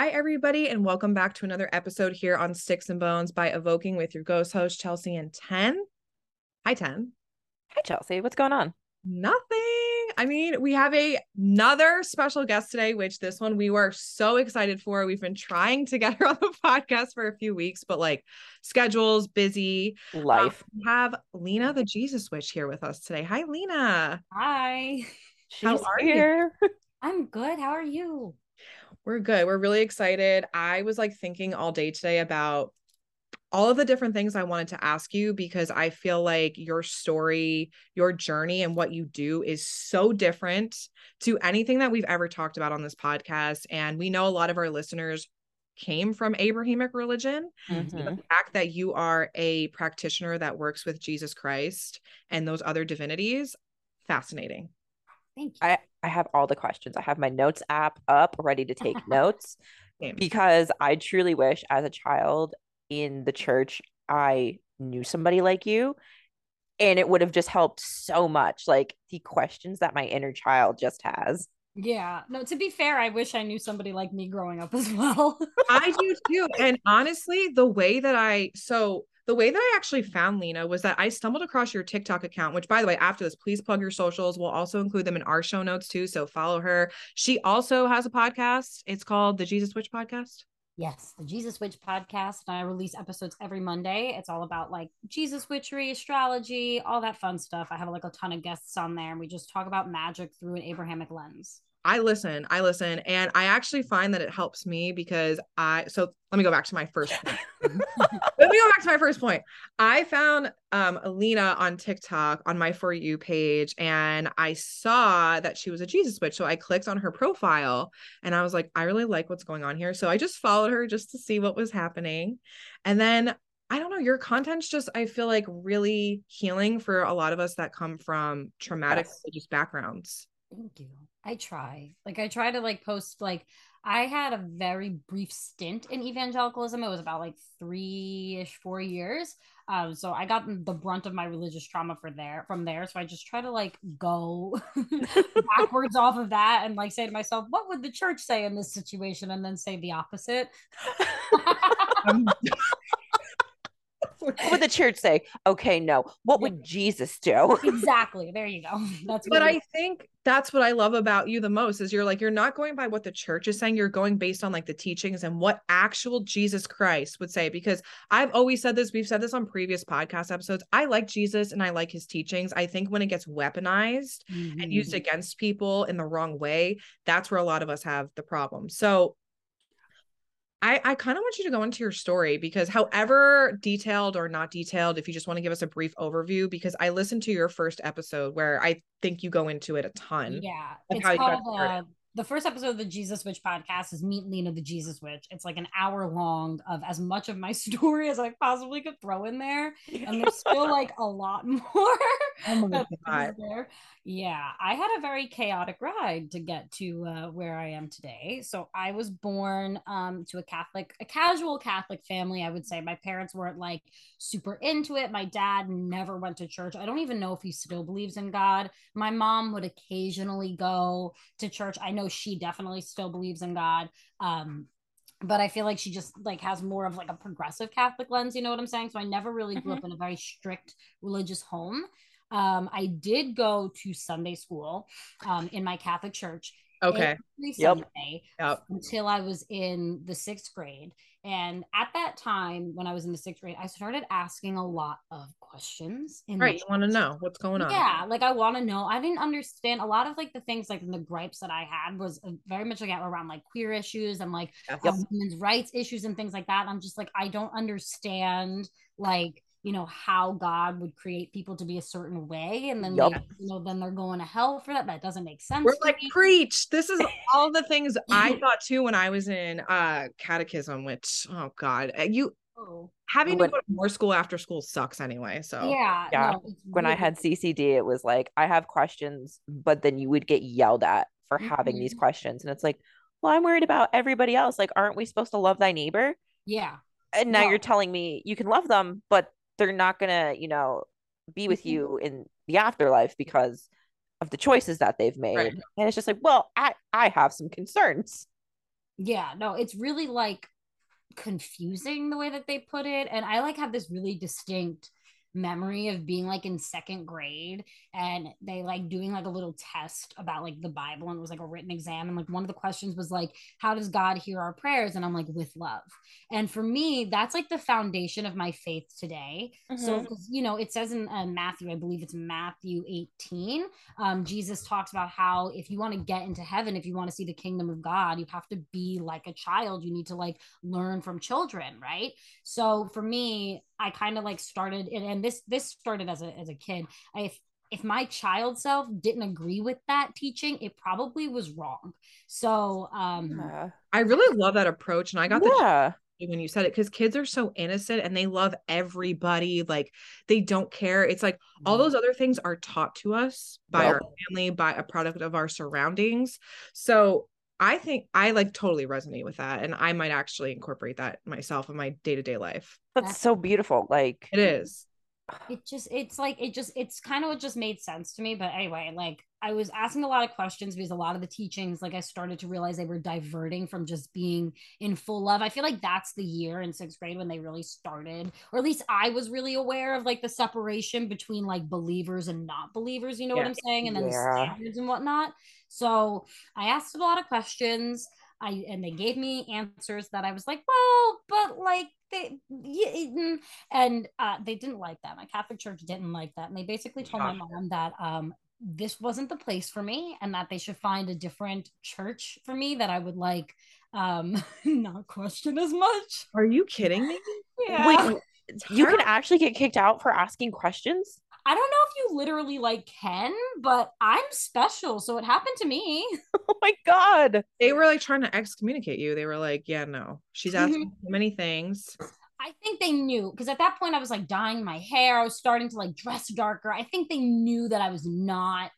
Hi, everybody, and welcome back to another episode here on Styx and Bones by Evoking with your ghost host, Chelsea and 10. Hi, 10. Hi, Chelsea. What's going on? Nothing. I mean, we have a, another special guest today, which this one we were so excited for. We've been trying to get her on the podcast for a few weeks, but like schedules, busy. Life. Um, we have Lina the Jesus Witch here with us today. Hi, Lina. Hi. She's How are here. You? I'm good. How are you? We're good. We're really excited. I was like thinking all day today about all of the different things I wanted to ask you because I feel like your story, your journey, and what you do is so different to anything that we've ever talked about on this podcast. And we know a lot of our listeners came from Abrahamic religion. Mm-hmm. So the fact that you are a practitioner that works with Jesus Christ and those other divinities, fascinating. Thank you. I, I have all the questions. I have my notes app up ready to take notes because I truly wish as a child in the church I knew somebody like you and it would have just helped so much like the questions that my inner child just has. Yeah. No, to be fair, I wish I knew somebody like me growing up as well. I do too. And honestly, the way that I so the way that I actually found Lina was that I stumbled across your TikTok account, which by the way, after this, please plug your socials. We'll also include them in our show notes too. So follow her. She also has a podcast. It's called the Jesus Witch Podcast. Yes, the Jesus Witch podcast. I release episodes every Monday. It's all about like Jesus witchery, astrology, all that fun stuff. I have like a ton of guests on there, and we just talk about magic through an Abrahamic lens. I listen, I listen, and I actually find that it helps me because I. So let me go back to my first. let me go back to my first point. I found um Alina on TikTok on my for you page, and I saw that she was a Jesus witch. So I clicked on her profile, and I was like, I really like what's going on here. So I just followed her just to see what was happening, and then I don't know, your content's just, I feel like really healing for a lot of us that come from traumatic yes. religious backgrounds. Thank you. I try. Like I try to like post like I had a very brief stint in evangelicalism. It was about like three-ish, four years. Um, so I got the brunt of my religious trauma for there from there. So I just try to like go backwards off of that and like say to myself, what would the church say in this situation? And then say the opposite. what would the church say? Okay, no. What would Jesus do? exactly. There you go. That's but I think that's what I love about you the most is you're like you're not going by what the church is saying. You're going based on like the teachings and what actual Jesus Christ would say. Because I've always said this. We've said this on previous podcast episodes. I like Jesus and I like his teachings. I think when it gets weaponized mm-hmm. and used mm-hmm. against people in the wrong way, that's where a lot of us have the problem. So I, I kind of want you to go into your story because, however detailed or not detailed, if you just want to give us a brief overview, because I listened to your first episode where I think you go into it a ton. Yeah, it's called uh, the first episode of the Jesus Witch podcast is Meet Lina the Jesus Witch. It's like an hour long of as much of my story as I possibly could throw in there. And there's still like a lot more. Oh my God. There. Yeah, I had a very chaotic ride to get to uh, where I am today. So I was born um, to a Catholic, a casual Catholic family, I would say. My parents weren't like super into it. My dad never went to church. I don't even know if he still believes in God. My mom would occasionally go to church. I know know she definitely still believes in God. Um, but I feel like she just like has more of like a progressive Catholic lens, you know what I'm saying? So I never really grew mm-hmm. up in a very strict religious home. Um, I did go to Sunday school um, in my Catholic church. Okay. Sunday yep. until I was in the sixth grade. And at that time, when I was in the sixth grade, I started asking a lot of questions. right. You want to know what's going on. Yeah. Like I want to know. I didn't understand a lot of like the things like the gripes that I had was uh, very much like around like queer issues and like yep. women's rights issues and things like that. I'm just like, I don't understand like you know how god would create people to be a certain way and then yep. they, you know then they're going to hell for that that doesn't make sense we're like me. preach this is all the things i thought too when i was in uh catechism which oh god uh, you oh. having to go to more school after school sucks anyway so yeah yeah no, when really- i had ccd it was like i have questions but then you would get yelled at for mm-hmm. having these mm-hmm. questions and it's like well i'm worried about everybody else like aren't we supposed to love thy neighbor yeah and now you're telling me you can love them but they're not gonna you know be with mm-hmm. you in the afterlife because of the choices that they've made right. and it's just like well i i have some concerns yeah no it's really like confusing the way that they put it and i like have this really distinct memory of being like in second grade and they like doing like a little test about like the Bible and it was like a written exam and like one of the questions was like how does God hear our prayers and I'm like with love. And for me that's like the foundation of my faith today. Mm-hmm. So you know it says in uh, Matthew I believe it's Matthew 18 um, Jesus talks about how if you want to get into heaven if you want to see the kingdom of God you have to be like a child you need to like learn from children, right? So for me I kind of like started and, and this this started as a as a kid. If if my child self didn't agree with that teaching, it probably was wrong. So um yeah. I really love that approach. And I got yeah. the when you said it because kids are so innocent and they love everybody like they don't care it's like all mm-hmm. those other things are taught to us by our family by a product of our surroundings so I think I like totally resonate with that. And I might actually incorporate that myself in my day to day life. That's so beautiful. Like it is. It just, it's like, it just, it's kind of what just made sense to me. But anyway, like I was asking a lot of questions because a lot of the teachings, like I started to realize they were diverting from just being in full love. I feel like that's the year in sixth grade when they really started, or at least I was really aware of like the separation between like believers and not believers. You know yeah. what I'm saying? And then yeah. the standards and whatnot. So I asked a lot of questions. I and they gave me answers that I was like, well, but like they yeah, mm, and uh, they didn't like that. My Catholic church didn't like that, and they basically told Gosh. my mom that um, this wasn't the place for me, and that they should find a different church for me that I would like um not question as much. Are you kidding me? Yeah. Wait, you can actually get kicked out for asking questions? I don't know if you literally like can, but I'm special, so it happened to me. Oh my god. They were like trying to excommunicate you. They were like, "Yeah, no. She's asking mm-hmm. many things." I think they knew because at that point I was like dyeing my hair. I was starting to like dress darker. I think they knew that I was not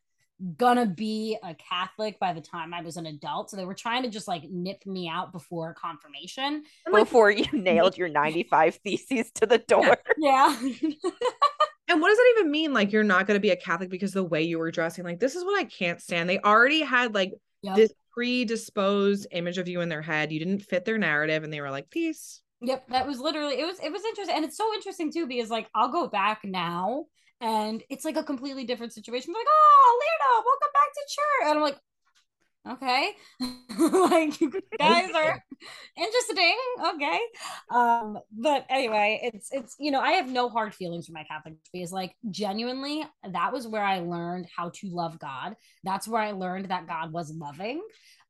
gonna be a Catholic by the time I was an adult. So they were trying to just like nip me out before confirmation. Before you nailed your 95 theses to the door. Yeah. And what does that even mean? Like you're not going to be a Catholic because the way you were dressing. Like this is what I can't stand. They already had like yep. this predisposed image of you in their head. You didn't fit their narrative, and they were like, "Peace." Yep, that was literally it. Was it was interesting, and it's so interesting too because like I'll go back now, and it's like a completely different situation. like, "Oh, Lina, welcome back to church," and I'm like, okay. Like you guys are interesting. Okay. Um but anyway it's it's you know i have no hard feelings for my catholic because like genuinely that was where i learned how to love god. That's where i learned that god was loving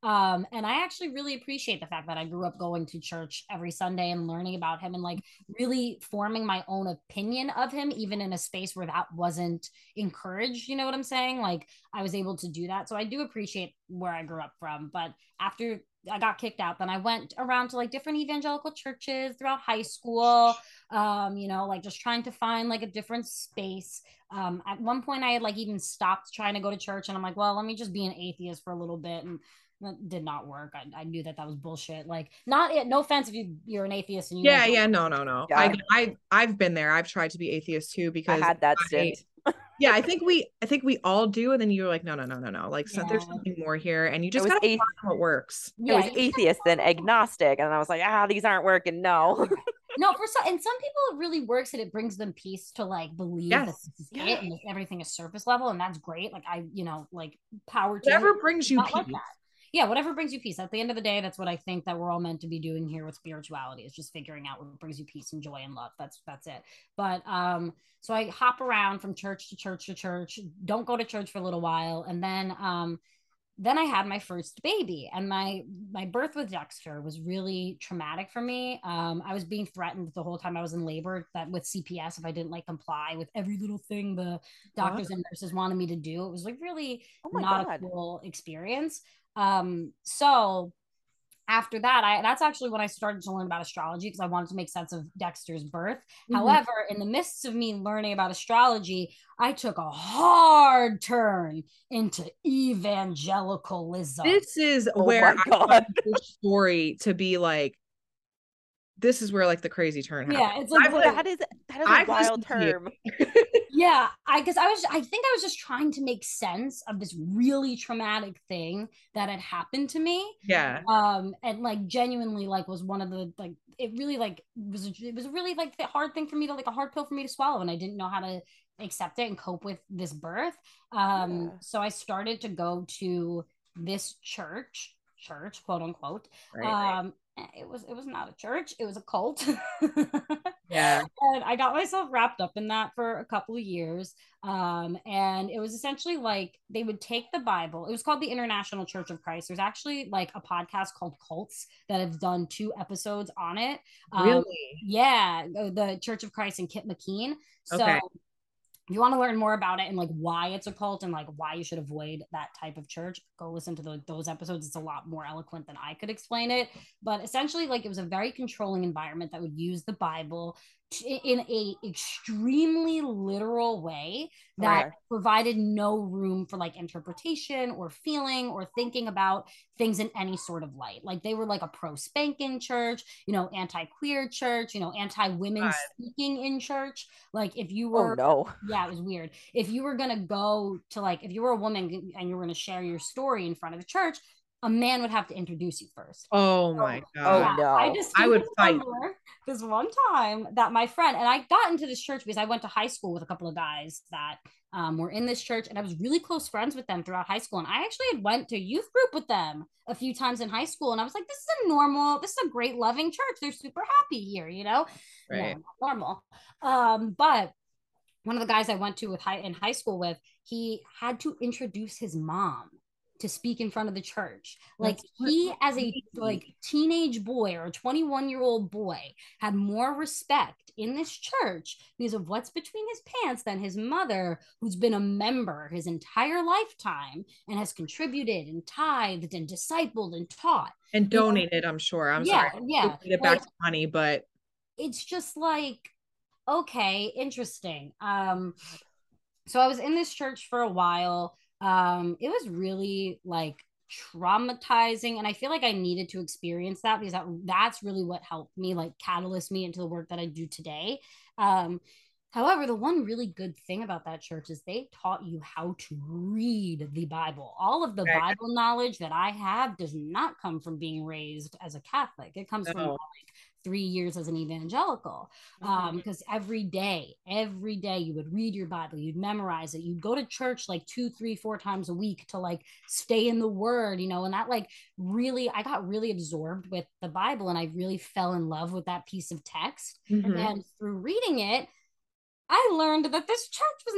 um, and I actually really appreciate the fact that I grew up going to church every Sunday and learning about him and like really forming my own opinion of him, even in a space where that wasn't encouraged. You know what I'm saying? Like I was able to do that. So I do appreciate where I grew up from. But after I got kicked out, then I went around to like different evangelical churches throughout high school. Um, you know, like just trying to find like a different space. Um, at one point I had like even stopped trying to go to church and I'm like, well, let me just be an atheist for a little bit. And did not work. I, I knew that that was bullshit. Like, not no offense if you you're an atheist and you yeah yeah no no no. Yeah. I I I've been there. I've tried to be atheist too because I had that I, yeah, I think we I think we all do, and then you're like, no no no no no. Like, so there's something more here, and you just gotta athe- find what works. Yeah, it was atheist then agnostic, and I was like, ah, these aren't working. No. no, for some and some people it really works and it brings them peace to like believe yes. that this is yeah. it and everything is surface level, and that's great. Like I, you know, like power to whatever brings you peace. Like yeah, whatever brings you peace. At the end of the day, that's what I think that we're all meant to be doing here with spirituality is just figuring out what brings you peace and joy and love. That's that's it. But um, so I hop around from church to church to church, don't go to church for a little while, and then um then I had my first baby, and my my birth with Dexter was really traumatic for me. Um, I was being threatened the whole time I was in labor that with CPS if I didn't like comply with every little thing the doctors what? and nurses wanted me to do. It was like really oh not God. a cool experience. Um, so after that, I that's actually when I started to learn about astrology because I wanted to make sense of Dexter's birth. Mm-hmm. However, in the midst of me learning about astrology, I took a hard turn into evangelicalism. This is oh where I want the story to be like this is where like the crazy turn happened. Yeah, it's like I've- that is that is a I've wild listened to you. term. yeah i guess i was i think i was just trying to make sense of this really traumatic thing that had happened to me yeah. um and like genuinely like was one of the like it really like was it was a really like the hard thing for me to like a hard pill for me to swallow and i didn't know how to accept it and cope with this birth um Yeah. so i started to go to this church church quote unquote Right. um it was it was not a church it was a cult yeah. and I got myself wrapped up in that for a couple of years. Um, and it was essentially like they would take the Bible. It was called the International Church of Christ. There's actually like a podcast called Cults that have done two episodes on it. Um, Really? Yeah, the the Church of Christ and Kip McKean. So Okay. If you want to learn more about it and like why it's a cult and like why you should avoid that type of church, go listen to the, those episodes. It's a lot more eloquent than I could explain it. But essentially, like it was a very controlling environment that would use the Bible in a extremely literal way that Okay. provided no room for like interpretation or feeling or thinking about things in any sort of light. Like they were like a pro spanking church, you know, anti queer church, you know, anti women God. speaking in church. Like if you were Oh were no. yeah, it was weird. If you were gonna go to like, if you were a woman and you were gonna share your story in front of the church, a man would have to introduce you first. Oh my Oh, god. no. I just I would fight. this one time that my friend and I got into this church because I went to high school with a couple of guys that um, were in this church, and I was really close friends with them throughout high school. And I actually had went to youth group with them a few times in high school, and I was like, "This is a normal, this is a great, loving church. They're super happy here, you know." Right. No, normal. Um, but one of the guys I went to with high in high school with, he had to introduce his mom to speak in front of the church. Like he as a like teenage boy or a 21 year old boy had more respect in this church because of what's between his pants than his mother who's been a member his entire lifetime and has contributed and tithed and discipled and taught And donated, I'm sure. I'm yeah sorry. yeah Get back Like, to money, but it's just like okay interesting um so i was in this church for a while um it was really like traumatizing and i feel like i needed to experience that because that that's really what helped me like catalyst me into the work that i do today um However, the one really good thing about that church is they taught you how to read the Bible. All of the Right. Bible knowledge that I have does not come from being raised as a Catholic. It comes from like three years as an evangelical. Um, because every day, every day you would read your Bible, you'd memorize it, you'd go to church like two, three, four times a week to like stay in the word, you know, and that like really, I got really absorbed with the Bible and I really fell in love with that piece of text. Mhm. And through reading it, I learned that this church was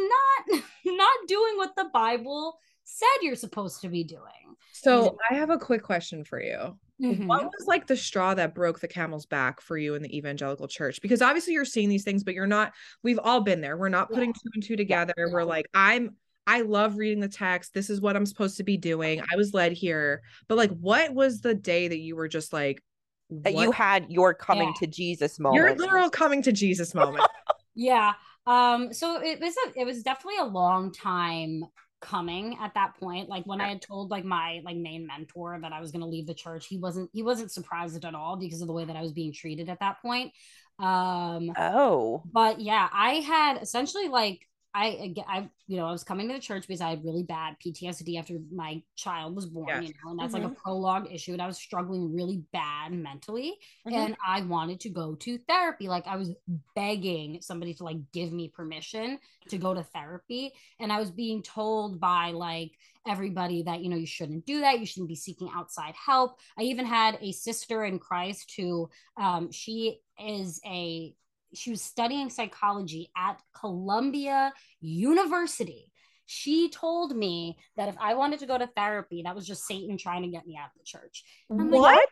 not not doing what the Bible said you're supposed to be doing. so I have a quick question for you. Mhm. What was like the straw that broke the camel's back for you in the evangelical church? Because obviously you're seeing these things, but you're not, we've all been there. We're not Yeah. putting two and two together. We're like, I'm, I love reading the text. This is what I'm supposed to be doing. I was led here. But like, what was the day that you were just like, That you had your coming Yeah. to Jesus moment? your literal coming to Jesus moment? Yeah. Um, so it was a, it was definitely a long time coming at that point. Like when I had told like my like main mentor that I was gonna leave the church, he wasn't he wasn't surprised at all because of the way that I was being treated at that point. Um oh. but yeah, I had essentially like I I you know I was coming to the church because I had really bad PTSD after my child was born, you know, and that's like a prolonged issue, and I was struggling really bad mentally, Mhm. and I wanted to go to therapy. Like I was begging somebody to like give me permission to go to therapy, and I was being told by like everybody that you know you shouldn't do that you shouldn't be seeking outside help i even had a sister in christ who um, she is a she was studying psychology at Columbia University. She told me that if I wanted to go to therapy, that was just Satan trying to get me out of the church. I'm like, what?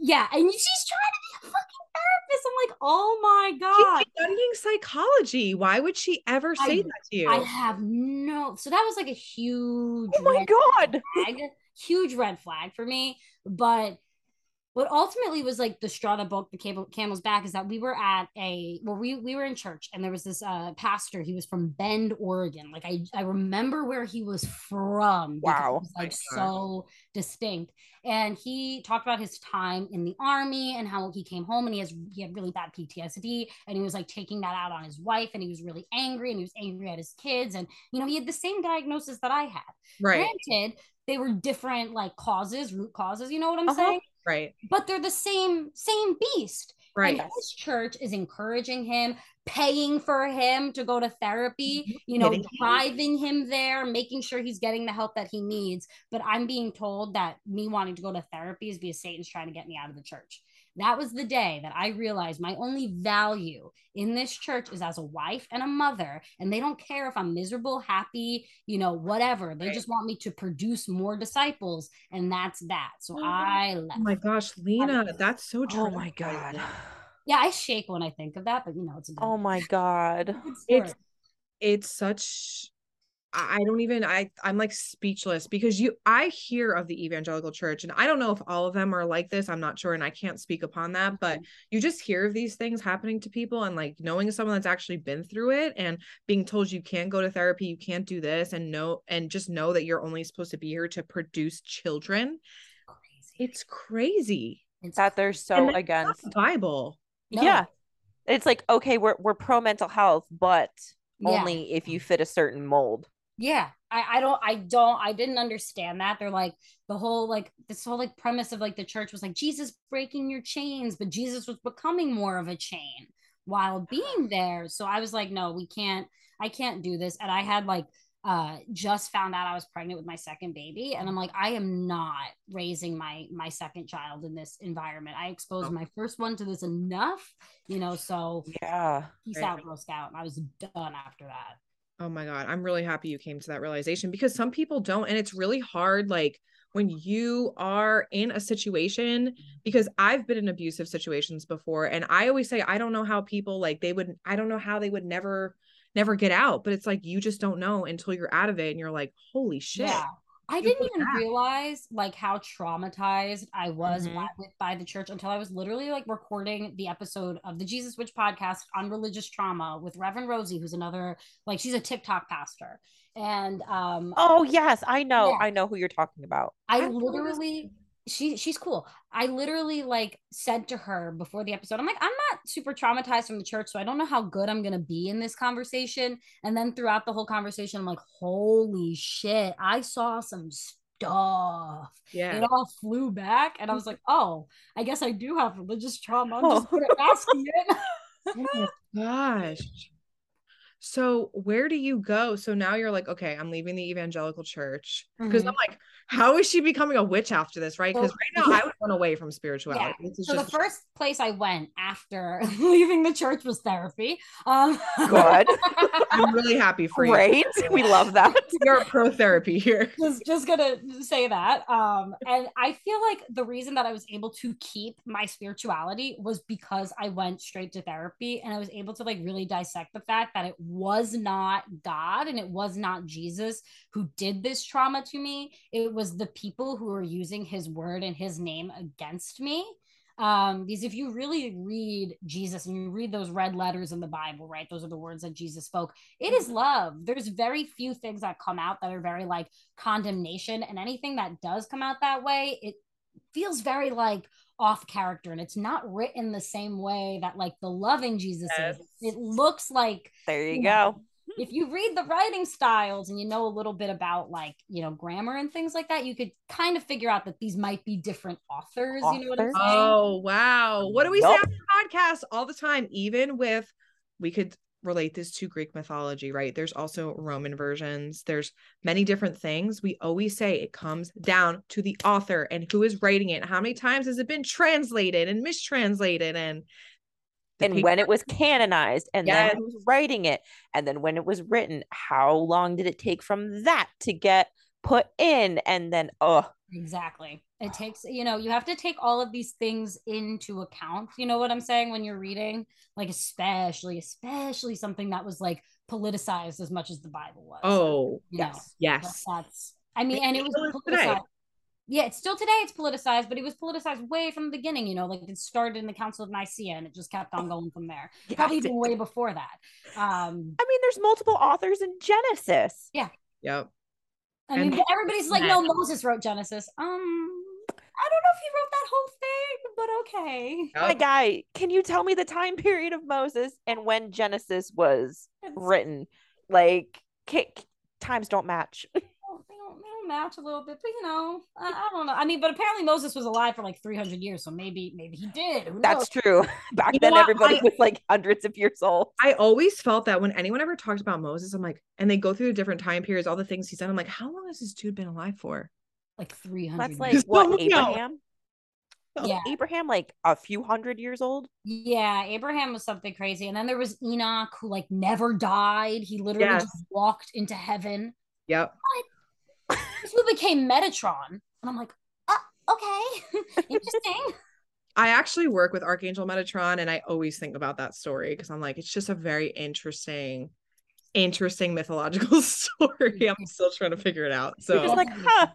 Yeah, and she's trying to be a fucking therapist. I'm like, oh my god. She's studying psychology. Why would she ever say I- that to you? I have no. So that was like a huge Oh my red god. flag, huge red flag for me. But what ultimately was like the straw that broke the cable, camel's back is that we were at a well we we were in church and there was this uh pastor he was from Bend Oregon. Like I I remember where he was from wow. was like so distinct. And he talked about his time in the army and how he came home and he has he had really bad PTSD and he was like taking that out on his wife and he was really angry and he was angry at his kids. And you know he had the same diagnosis that I had. Right. Granted they were different like causes root causes you know what I'm uh-huh. saying right. But they're the same same beast. Right. and his church is encouraging him paying for him to go to therapy mm-hmm. you know driving him there making sure he's getting the help that he needs. But i'm being told that me wanting to go to therapy is because satan's trying to get me out of the church that was the day that I realized my only value in this church is as a wife and a mother. And they don't care if I'm miserable, happy, you know, whatever. They right. just want me to produce more disciples. And that's that. So oh, I left. Oh my gosh, Lina, that's so true. Oh my God. Yeah, I shake when I think of that, but you know, it's a Oh my God. It's it's such I don't even I I'm like speechless because you I hear of the evangelical church and I don't know if all of them are like this I'm not sure and I can't speak upon that but mm-hmm. you just hear of these things happening to people and like knowing someone that's actually been through it and being told you can't go to therapy you can't do this and know and just know that you're only supposed to be here to produce children crazy. it's crazy it's that they're so against Bible no. yeah it's like okay we're we're pro mental health but yeah. only if you fit a certain mold yeah I, I don't i don't i didn't understand that. They're like the whole like this whole like premise of like the church was like jesus breaking your chains but jesus was becoming more of a chain while being there. So i was like no we can't i can't do this. And i had like uh just found out i was pregnant with my second baby. And i'm like i am not raising my my second child in this environment. I exposed oh. my first one to this enough you know so yeah. peace right. out girl scout. And i was done after that Oh my God. I'm really happy you came to that realization because some people don't. And it's really hard, like when you are in a situation, mm-hmm. because I've been in abusive situations before. And I always say, I don't know how people like they would, I don't know how they would never, never get out. But it's like you just don't know until you're out of it and you're like, holy shit. Yeah. I didn't even realize like how traumatized I was mm-hmm. by the church until I was literally like recording the episode of the Jesus Witch podcast on religious trauma with Reverend Rosie, who's another like she's a TikTok pastor. And um oh yes, I know, yeah. I know who you're talking about. I literally she she's cool. I literally like said to her before the episode, I'm like, I'm not super traumatized from the church, so I don't know how good I'm gonna be in this conversation. And then throughout the whole conversation, I'm like, holy shit, I saw some stuff. Yeah. It all flew back. And I was like, oh, I guess I do have religious trauma. I'm just masking it. oh my gosh. So where do you go? So now you're like, okay, I'm leaving the evangelical church because mm-hmm. I'm like, how is she becoming a witch after this? Right? Because right now I would run away from spirituality. Yeah. So the first place I went after leaving the church was therapy. Um, Good. I'm really happy for you. Great. We love that. You're pro therapy here. Just, just gonna say that. Um, and I feel like the reason that I was able to keep my spirituality was because I went straight to therapy and I was able to like really dissect the fact that it was not God and it was not Jesus who did this trauma to me. It was the people who were using his word and his name against me. Um because if you really read jesus and you read those red letters in the bible right those are the words that jesus spoke it is love. There's very few things that come out that are very like condemnation and anything that does come out that way it feels very like off character and it's not written the same way that like the loving jesus yes. is. It looks like there you, you know, go if you read the writing styles and you know a little bit about like you know grammar and things like that you could kind of figure out that these might be different authors, authors? you know what i'm saying? Oh wow. What do we yep. say on the podcast all the time even with we could relate this to greek mythology right? There's also roman versions. There's many different things. We always say it comes down to the author and who is writing it. How many times has it been translated and mistranslated and and people- when it was canonized and yes. then who's writing it and then when it was written how long did it take from that to get put in? And then oh exactly. It takes you know you have to take all of these things into account. You know what i'm saying? When you're reading like especially especially something that was like politicized as much as the bible was. Oh yes know, yes that's i mean and it was politicized yeah, it's still today it's politicized, but it was politicized way from the beginning, you know, like it started in the Council of Nicaea and it just kept on going from there. Yeah, Probably even way before that. Um I mean, there's multiple authors in Genesis. Yeah. Yep. I mean, and everybody's like, no, Moses wrote Genesis. Um, I don't know if he wrote that whole thing, but okay. Yep. My guy, can you tell me the time period of Moses and when Genesis was written? Like, times don't match. match a little bit, but you know, I, I, don't know. I mean, but apparently Moses was alive for like 300 years, so maybe maybe he did. That's true. Back you then, everybody I, was like hundreds of years old. I always felt that when anyone ever talked about Moses, I'm like, and they go through the different time periods, all the things he said. I'm like, how long has this dude been alive for? Like 300. That's like what Abraham. Oh, yeah. Abraham like a few hundred years old. Yeah, Abraham was something crazy. And then there was Enoch who like never died. He literally yes. just walked into heaven. Yep. What? This movie became Metatron, and I'm like, oh, okay, interesting. I actually work with Archangel Metatron, and I always think about that story because I'm like, it's just a very interesting, interesting mythological story. I'm still trying to figure it out. So, it's like, huh,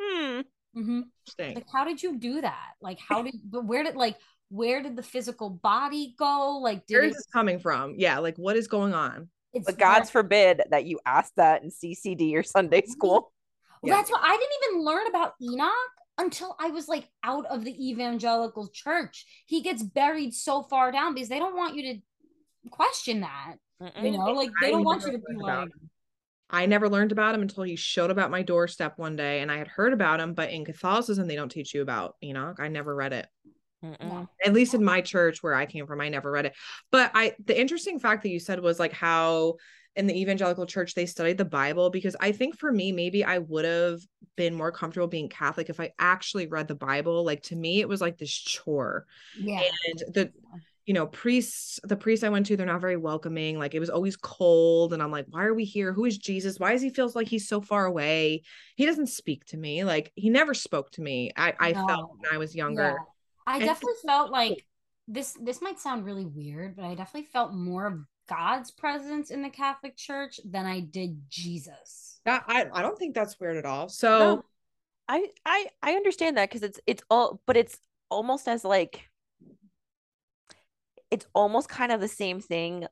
hmm. Mm-hmm. Like, how did you do that? Like, how did, but where did, like, where did the physical body go? Like, where is it... this coming from? Yeah, like, what is going on? It's but God's forbid that you ask that in CCD or Sunday school. Well, yeah. That's what I didn't even learn about Enoch until I was like out of the evangelical church. He gets buried so far down because they don't want you to question that. Mm-mm. You know, like they don't want you to be like. I never learned about him until he showed up at my doorstep one day, and I had heard about him. But in Catholicism, they don't teach you about Enoch. I never read it. Mm-mm. At least in my church where I came from, I never read it. But I, the interesting fact that you said was like how in the evangelical church they studied the Bible because I think for me, maybe I would have been more comfortable being Catholic if I actually read the Bible. Like to me, it was like this chore. Yeah. And the, you know, priests, the priests I went to, they're not very welcoming. Like it was always cold. And I'm like, why are we here? Who is Jesus? Why does he feels like he's so far away? He doesn't speak to me. Like he never spoke to me. I, I no. felt when I was younger. Yeah I definitely felt like this this might sound really weird, but I definitely felt more of God's presence in the Catholic Church than I did Jesus. I I don't think that's weird at all. So no, I I I understand that because it's it's all but it's almost as like it's almost kind of the same thing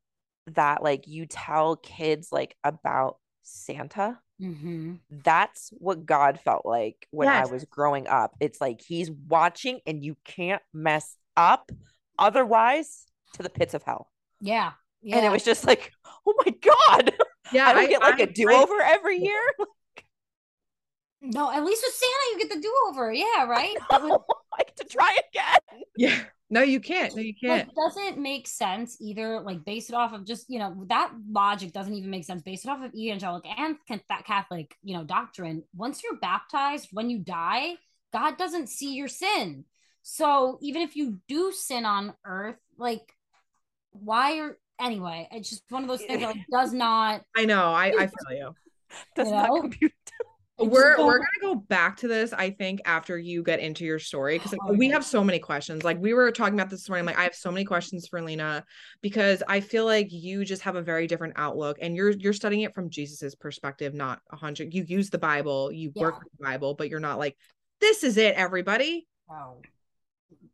that like you tell kids like about Santa Mm-hmm. That's what God felt like when yes. I was growing up. It's like he's watching and you can't mess up. Otherwise, to the pits of hell. Yeah. Yeah. And it was just like, oh my God. Yeah. I don't I, get like I, a do over every year. no, at least with Santa, you get the do over. Yeah, right? I get to try again. Yeah. No, you can't. No, you can't. Like, doesn't make sense either. Like, base it off of just you know that logic doesn't even make sense. Based it off of evangelical and that Catholic you know doctrine. Once you're baptized, when you die, God doesn't see your sin. So even if you do sin on earth, like, why are anyway? It's just one of those things that like, does not. I know. I I feel you. Does you know? not compute we're we're gonna go back to this i think after you get into your story because like, oh, we have so many questions like we were talking about this morning like i have so many questions for lina because i feel like you just have a very different outlook and you're you're studying it from jesus's perspective not a hundred you use the bible you yeah. work with the bible but you're not like this is it everybody wow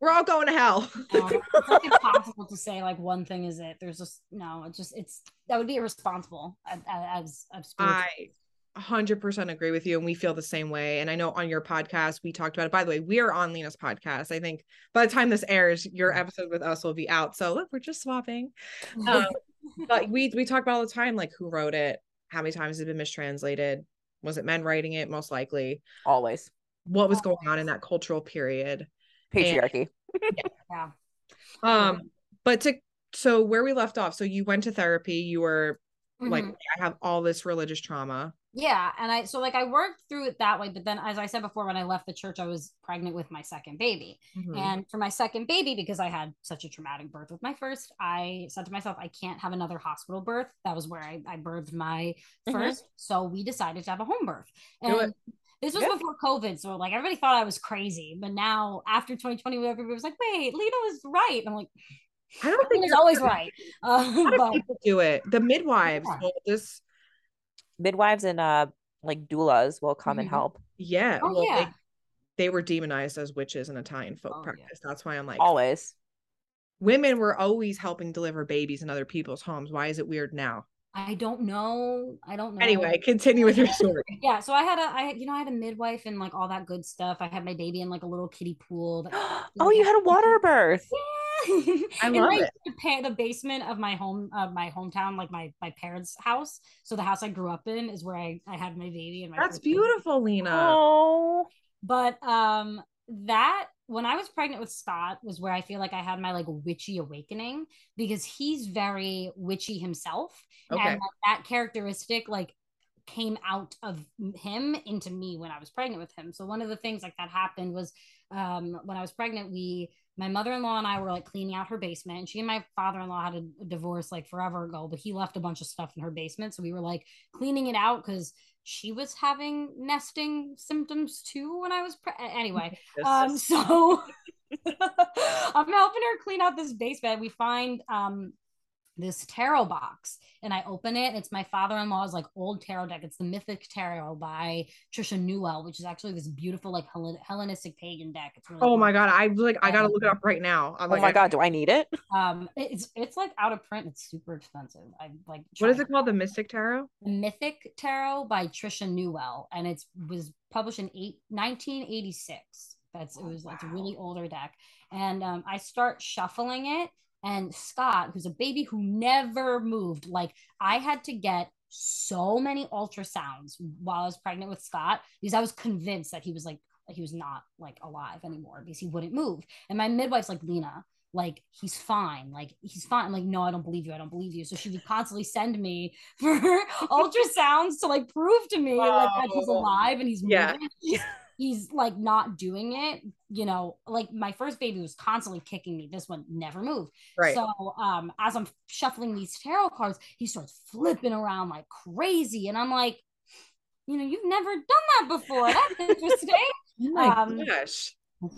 we're all going to hell. no, it's like impossible to say like one thing is it. There's just no. It's just it's that would be irresponsible as as, as I 100% agree with you and we feel the same way and i know on your podcast we talked about it. By the way we are on lina's podcast. I think by the time this airs your episode with us will be out so look we're just swapping. Um, but we we talk about all the time like who wrote it how many times has it been mistranslated was it men writing it most likely. Always. What was going on in that cultural period patriarchy. And, yeah. Um but to so where we left off so you went to therapy you were mm-hmm. like i have all this religious trauma. Yeah and i so like i worked through it that way but then as i said before when i left the church i was pregnant with my second baby. Mm-hmm. and for my second baby because i had such a traumatic birth with my first i said to myself i can't have another hospital birth. That was where i, I birthed my 1st mm-hmm. so we decided to have a home birth. And this was before COVID, so like everybody thought I was crazy. But now, after 2020, everybody was like, "Wait, Lina was right." And I'm like, "I don't think it's always right." Uh, but, people do it. The midwives, yeah. this midwives and uh like doulas will come mm-hmm. and help. Yeah. Oh, well, yeah. they were demonized as witches in Italian folk Oh, yeah. practice. That's why I'm like, Always. women were always helping deliver babies in other people's homes. Why is it weird now? I don't know. I don't know. Anyway, continue with your story. Yeah, so I had a I you know I had a midwife and like all that good stuff. I had my baby in like a little kiddie pool. that- oh, you had a water birth. Yeah. I In, love like, it. The, the basement of my home, uh, my hometown, like my my parents' house. So the house I grew up in is where I I had my baby and my That's first baby. beautiful, Lina. Oh. But um, that when I was pregnant with Scott was where I feel like I had my like witchy awakening because he's very witchy himself, Okay. and like, that characteristic like came out of him into me when I was pregnant with him. So one of the things like that happened was um when I was pregnant, we my mother-in-law and I were like cleaning out her basement. And she and my father-in-law had a divorce like forever ago, but he left a bunch of stuff in her basement. So we were like cleaning it out because she was having nesting symptoms too when I was pre- anyway. Um, so I'm helping her clean out this basement. We find um this tarot box and I open it. It's my father-in-law's like old tarot deck. It's the Mythic Tarot by Tricia Newell, which is actually this beautiful like Hellen- Hellenistic pagan deck. It's really oh cool. my god, I like I gotta look it up right now. I'm Oh like, my god, do I need it? Um, it's it's like out of print. It's super expensive. I like. What is it called? The Mystic Tarot? The Mythic Tarot by Tricia Newell, and it's was published in eight, 1986. That's it Oh, was it's a really older deck, and um, I start shuffling it, and Scott, who's a baby who never moved, like I had to get so many ultrasounds while I was pregnant with Scott because I was convinced that he was like he was not like alive anymore because he wouldn't move, and my midwife's like Lina. Like he's fine, like he's fine. I'm like, no, I don't believe you. I don't believe you. So she would constantly send me for ultrasounds to like prove to me like that he's alive and he's Yeah. moving. He's, like not doing it. You know, like my first baby was constantly kicking me. This one never moved. Right. So um, as I'm shuffling these tarot cards, he starts flipping around like crazy, and I'm like, you know, you've never done that before. That's interesting. oh my um, gosh.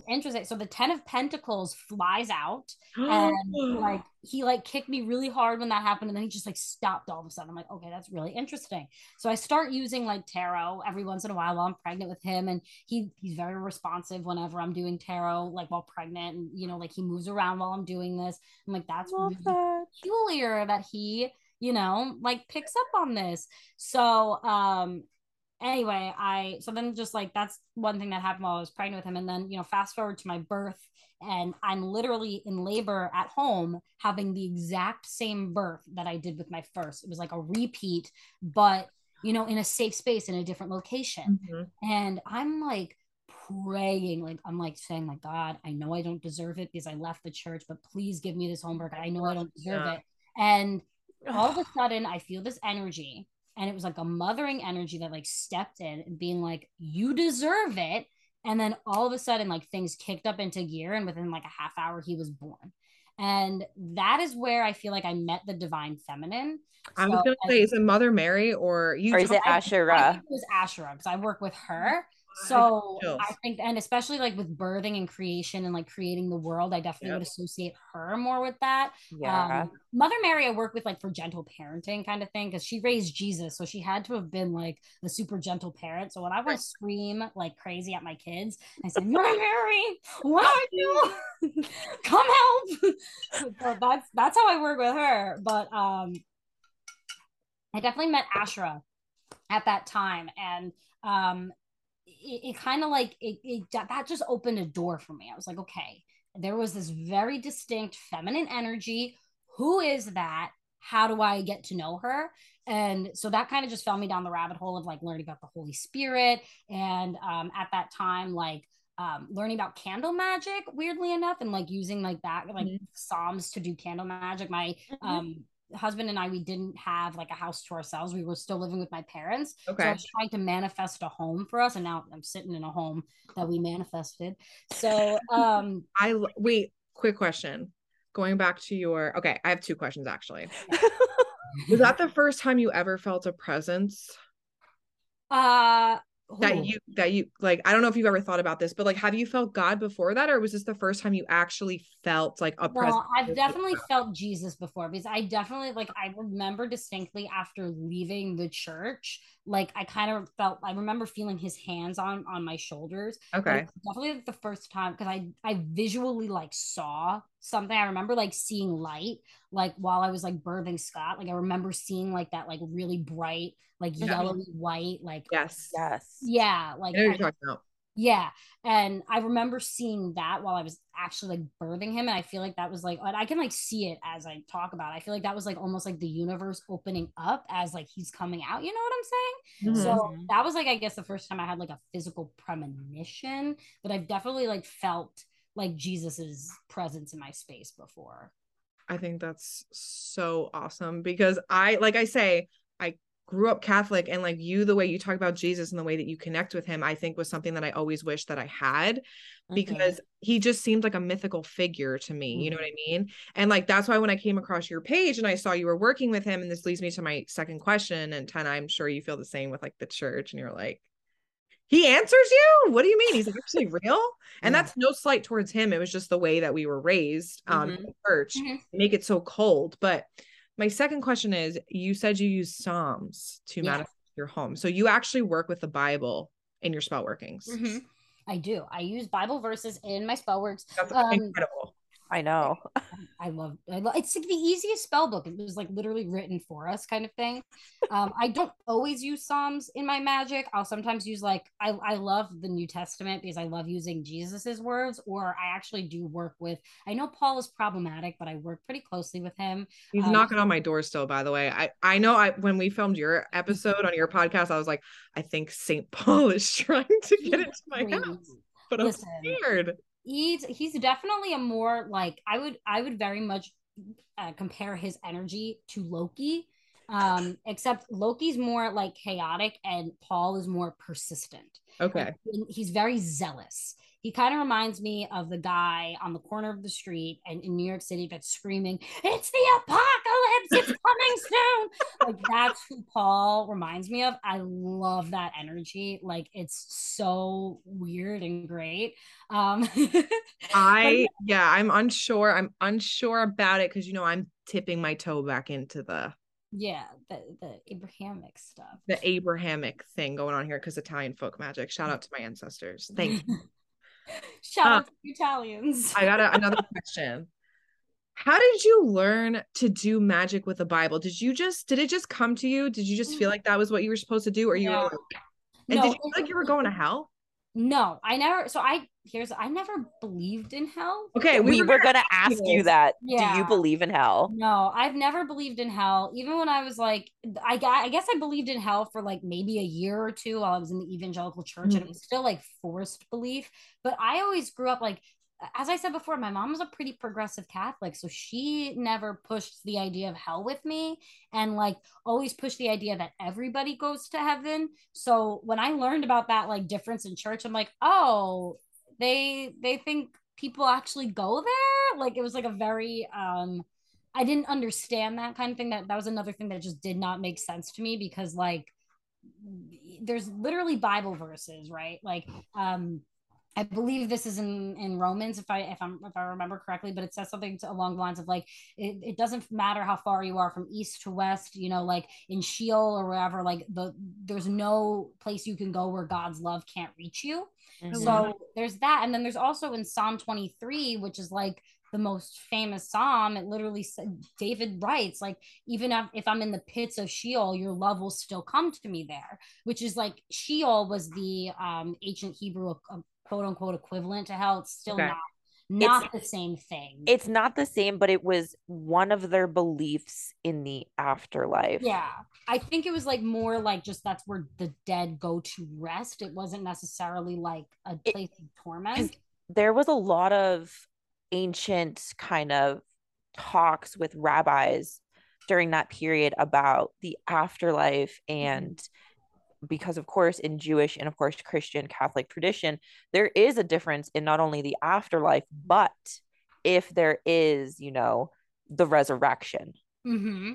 Interesting. So the Ten of Pentacles flies out, and like he like kicked me really hard when that happened and then he just like stopped all of a sudden i'm like okay that's really interesting so i start using like tarot every once in a while while i'm pregnant with him and he he's very responsive whenever i'm doing tarot like while pregnant and you know like he moves around while i'm doing this i'm like that's really that. peculiar that he you know like picks up on this so um anyway i so then just like that's one thing that happened while i was pregnant with him. And then you know fast forward to my birth and i'm literally in labor at home having the exact same birth that i did with my first. It was like a repeat but you know in a safe space in a different location. Mhm. and i'm like praying like i'm like saying like god i know i don't deserve it because i left the church but please give me this homework. I know i don't deserve Yeah. it. And all of a sudden i feel this energy and it was like a mothering energy that like stepped in and being like you deserve it and then all of a sudden like things kicked up into gear and within like a half hour he was born and that is where i feel like i met the divine feminine I was So- gonna say, is it Mother Mary or you? Or is it talk- I Asherah? think it was Asherah because I work with her. So. I think, and especially like with birthing and creation and like creating the world, I definitely Yep. would associate her more with that. Yeah. Um, Mother Mary, I work with like for gentle parenting kind of thing because she raised Jesus, so she had to have been like a super gentle parent. So when I would scream like crazy at my kids, I said, "Mother Mary, what do I do? Come help!" so that's that's how I work with her. But um, I definitely met Asherah at that time, and um, it, it kind of like it, it that just opened a door for me. I was like, okay, there was this very distinct feminine energy. Who is that? How do I get to know her? And so that kind of just fell me down the rabbit hole of like learning about the Holy Spirit. And um, at that time, like um, learning about candle magic, weirdly enough, and like using like that, like Mhm. Psalms to do candle magic. My um, husband and I, we didn't have like a house to ourselves. We were still living with my parents. So I Okay. was trying to manifest a home for us. And now I'm sitting in a home that we manifested. So um I wait. Quick question. Going back to your okay, I have two questions actually. Was that the first time you ever felt a presence? uh that oh. you that you like I don't know if you've ever thought about this, but like have you felt God before that or was this the first time you actually felt like a presence? Well, I've definitely felt Jesus before because I definitely like I remember distinctly after leaving the church, like I kind of felt I remember feeling his hands on on my shoulders. Okay. Definitely like, the first time because I I visually like saw something. I remember like seeing light like while I was like birthing Scott. Like I remember seeing like that like really bright like Yeah. yellowy white like Yes. Yes. yeah like I know I- you're talking about. yeah. And I remember seeing that while I was actually like birthing him. And I feel like that was like, I can like see it as I talk about it. I feel like that was like almost like the universe opening up as like he's coming out. You know what I'm saying? Mhm. So that was like, I guess, the first time I had like a physical premonition, but I've definitely like felt like Jesus's presence in my space before. I think that's so awesome because I, like I say, I grew up Catholic and like you, the way you talk about Jesus and the way that you connect with him, I think was something that I always wished that I had Mhm. because he just seemed like a mythical figure to me. You know what I mean? And like that's why when I came across your page and I saw you were working with him, and this leads me to my second question. And Tana, I'm sure you feel the same with like the church, and you're like, he answers you? What do you mean? He's actually real? And Yeah. that's no slight towards him. It was just the way that we were raised um Mhm. in church Mhm. make it so cold. But my second question is you said you use Psalms to Yeah. manifest your home. So you actually work with the Bible in your spell workings. Mhm. I do. I use Bible verses in my spell works. That's Um, incredible. I know. I love, I love it's like the easiest spell book. It was like literally written for us, kind of thing. Um, I don't always use Psalms in my magic. I'll sometimes use like I, I love the New Testament because I love using Jesus's words, or I actually do work with I know Paul is problematic, but I work pretty closely with him. He's um, knocking on my door still, by the way. I I know I when we filmed your episode on your podcast, I was like, I think St. Paul is trying to get into my Crazy. house, but I'm Listen. scared. He's he's definitely a more like I would I would very much uh, compare his energy to Loki. Um, except Loki's more like chaotic and Paul is more persistent. Okay. And he's very zealous. He kind of reminds me of the guy on the corner of the street and in New York City that's screaming, "It's the apocalypse! It's coming soon!" like that's who Paul reminds me of. I love that energy. Like it's so weird and great. Um, I yeah, I'm unsure. I'm unsure about it because you know I'm tipping my toe back into the yeah, the the Abrahamic stuff. the Abrahamic thing going on here because Italian folk magic. Shout out to my ancestors. Thank you. Shout Uh, out to the Italians. I got a, another question. How did you learn to do magic with the Bible? Did you just did it just come to you? Did you just feel like that was what you were supposed to do, or you Mm. Yeah. were? And No, did you feel like you were going to hell? No, I never. So I here's I never believed in hell. Okay, we, were gonna ask you. you that. Do you believe in hell? No, I've never believed in hell. Even when I was like, I, gu- I guess I believed in hell for like maybe a year or two while I was in the evangelical church, and it was still like forced belief. But I always grew up like, as I said before, my mom was a pretty progressive Catholic, so she never pushed the idea of hell with me, and like always pushed the idea that everybody goes to heaven. So when I learned about that like difference in church, I'm like, oh, they they think people actually go there. Like it was like a very um I didn't understand that kind of thing. That that was another thing that just did not make sense to me because like there's literally Bible verses, right? Like um I believe this is in in Romans if I if I'm if I remember correctly, but it says something to, along the lines of like it, it doesn't matter how far you are from east to west, you know, like in Sheol or wherever, like the there's no place you can go where God's love can't reach you. Mhm. So there's that. And then there's also in Psalm 23, which is like the most famous psalm. It literally said, David writes, like, even if, if I'm in the pits of Sheol, your love will still come to me there, which is like Sheol was the um, ancient Hebrew uh, quote unquote equivalent to hell. It's still Okay. not. Not the same thing. it's not the same, but it was one of their beliefs in the afterlife. Yeah. I think it was like more like just that's where the dead go to rest. It wasn't necessarily like a It- place of torment. There was a lot of ancient kind of talks with rabbis during that period about the afterlife mm-hmm. and because of course in Jewish and of course Christian Catholic tradition there is a difference in not only the afterlife but if there is you know the resurrection hmm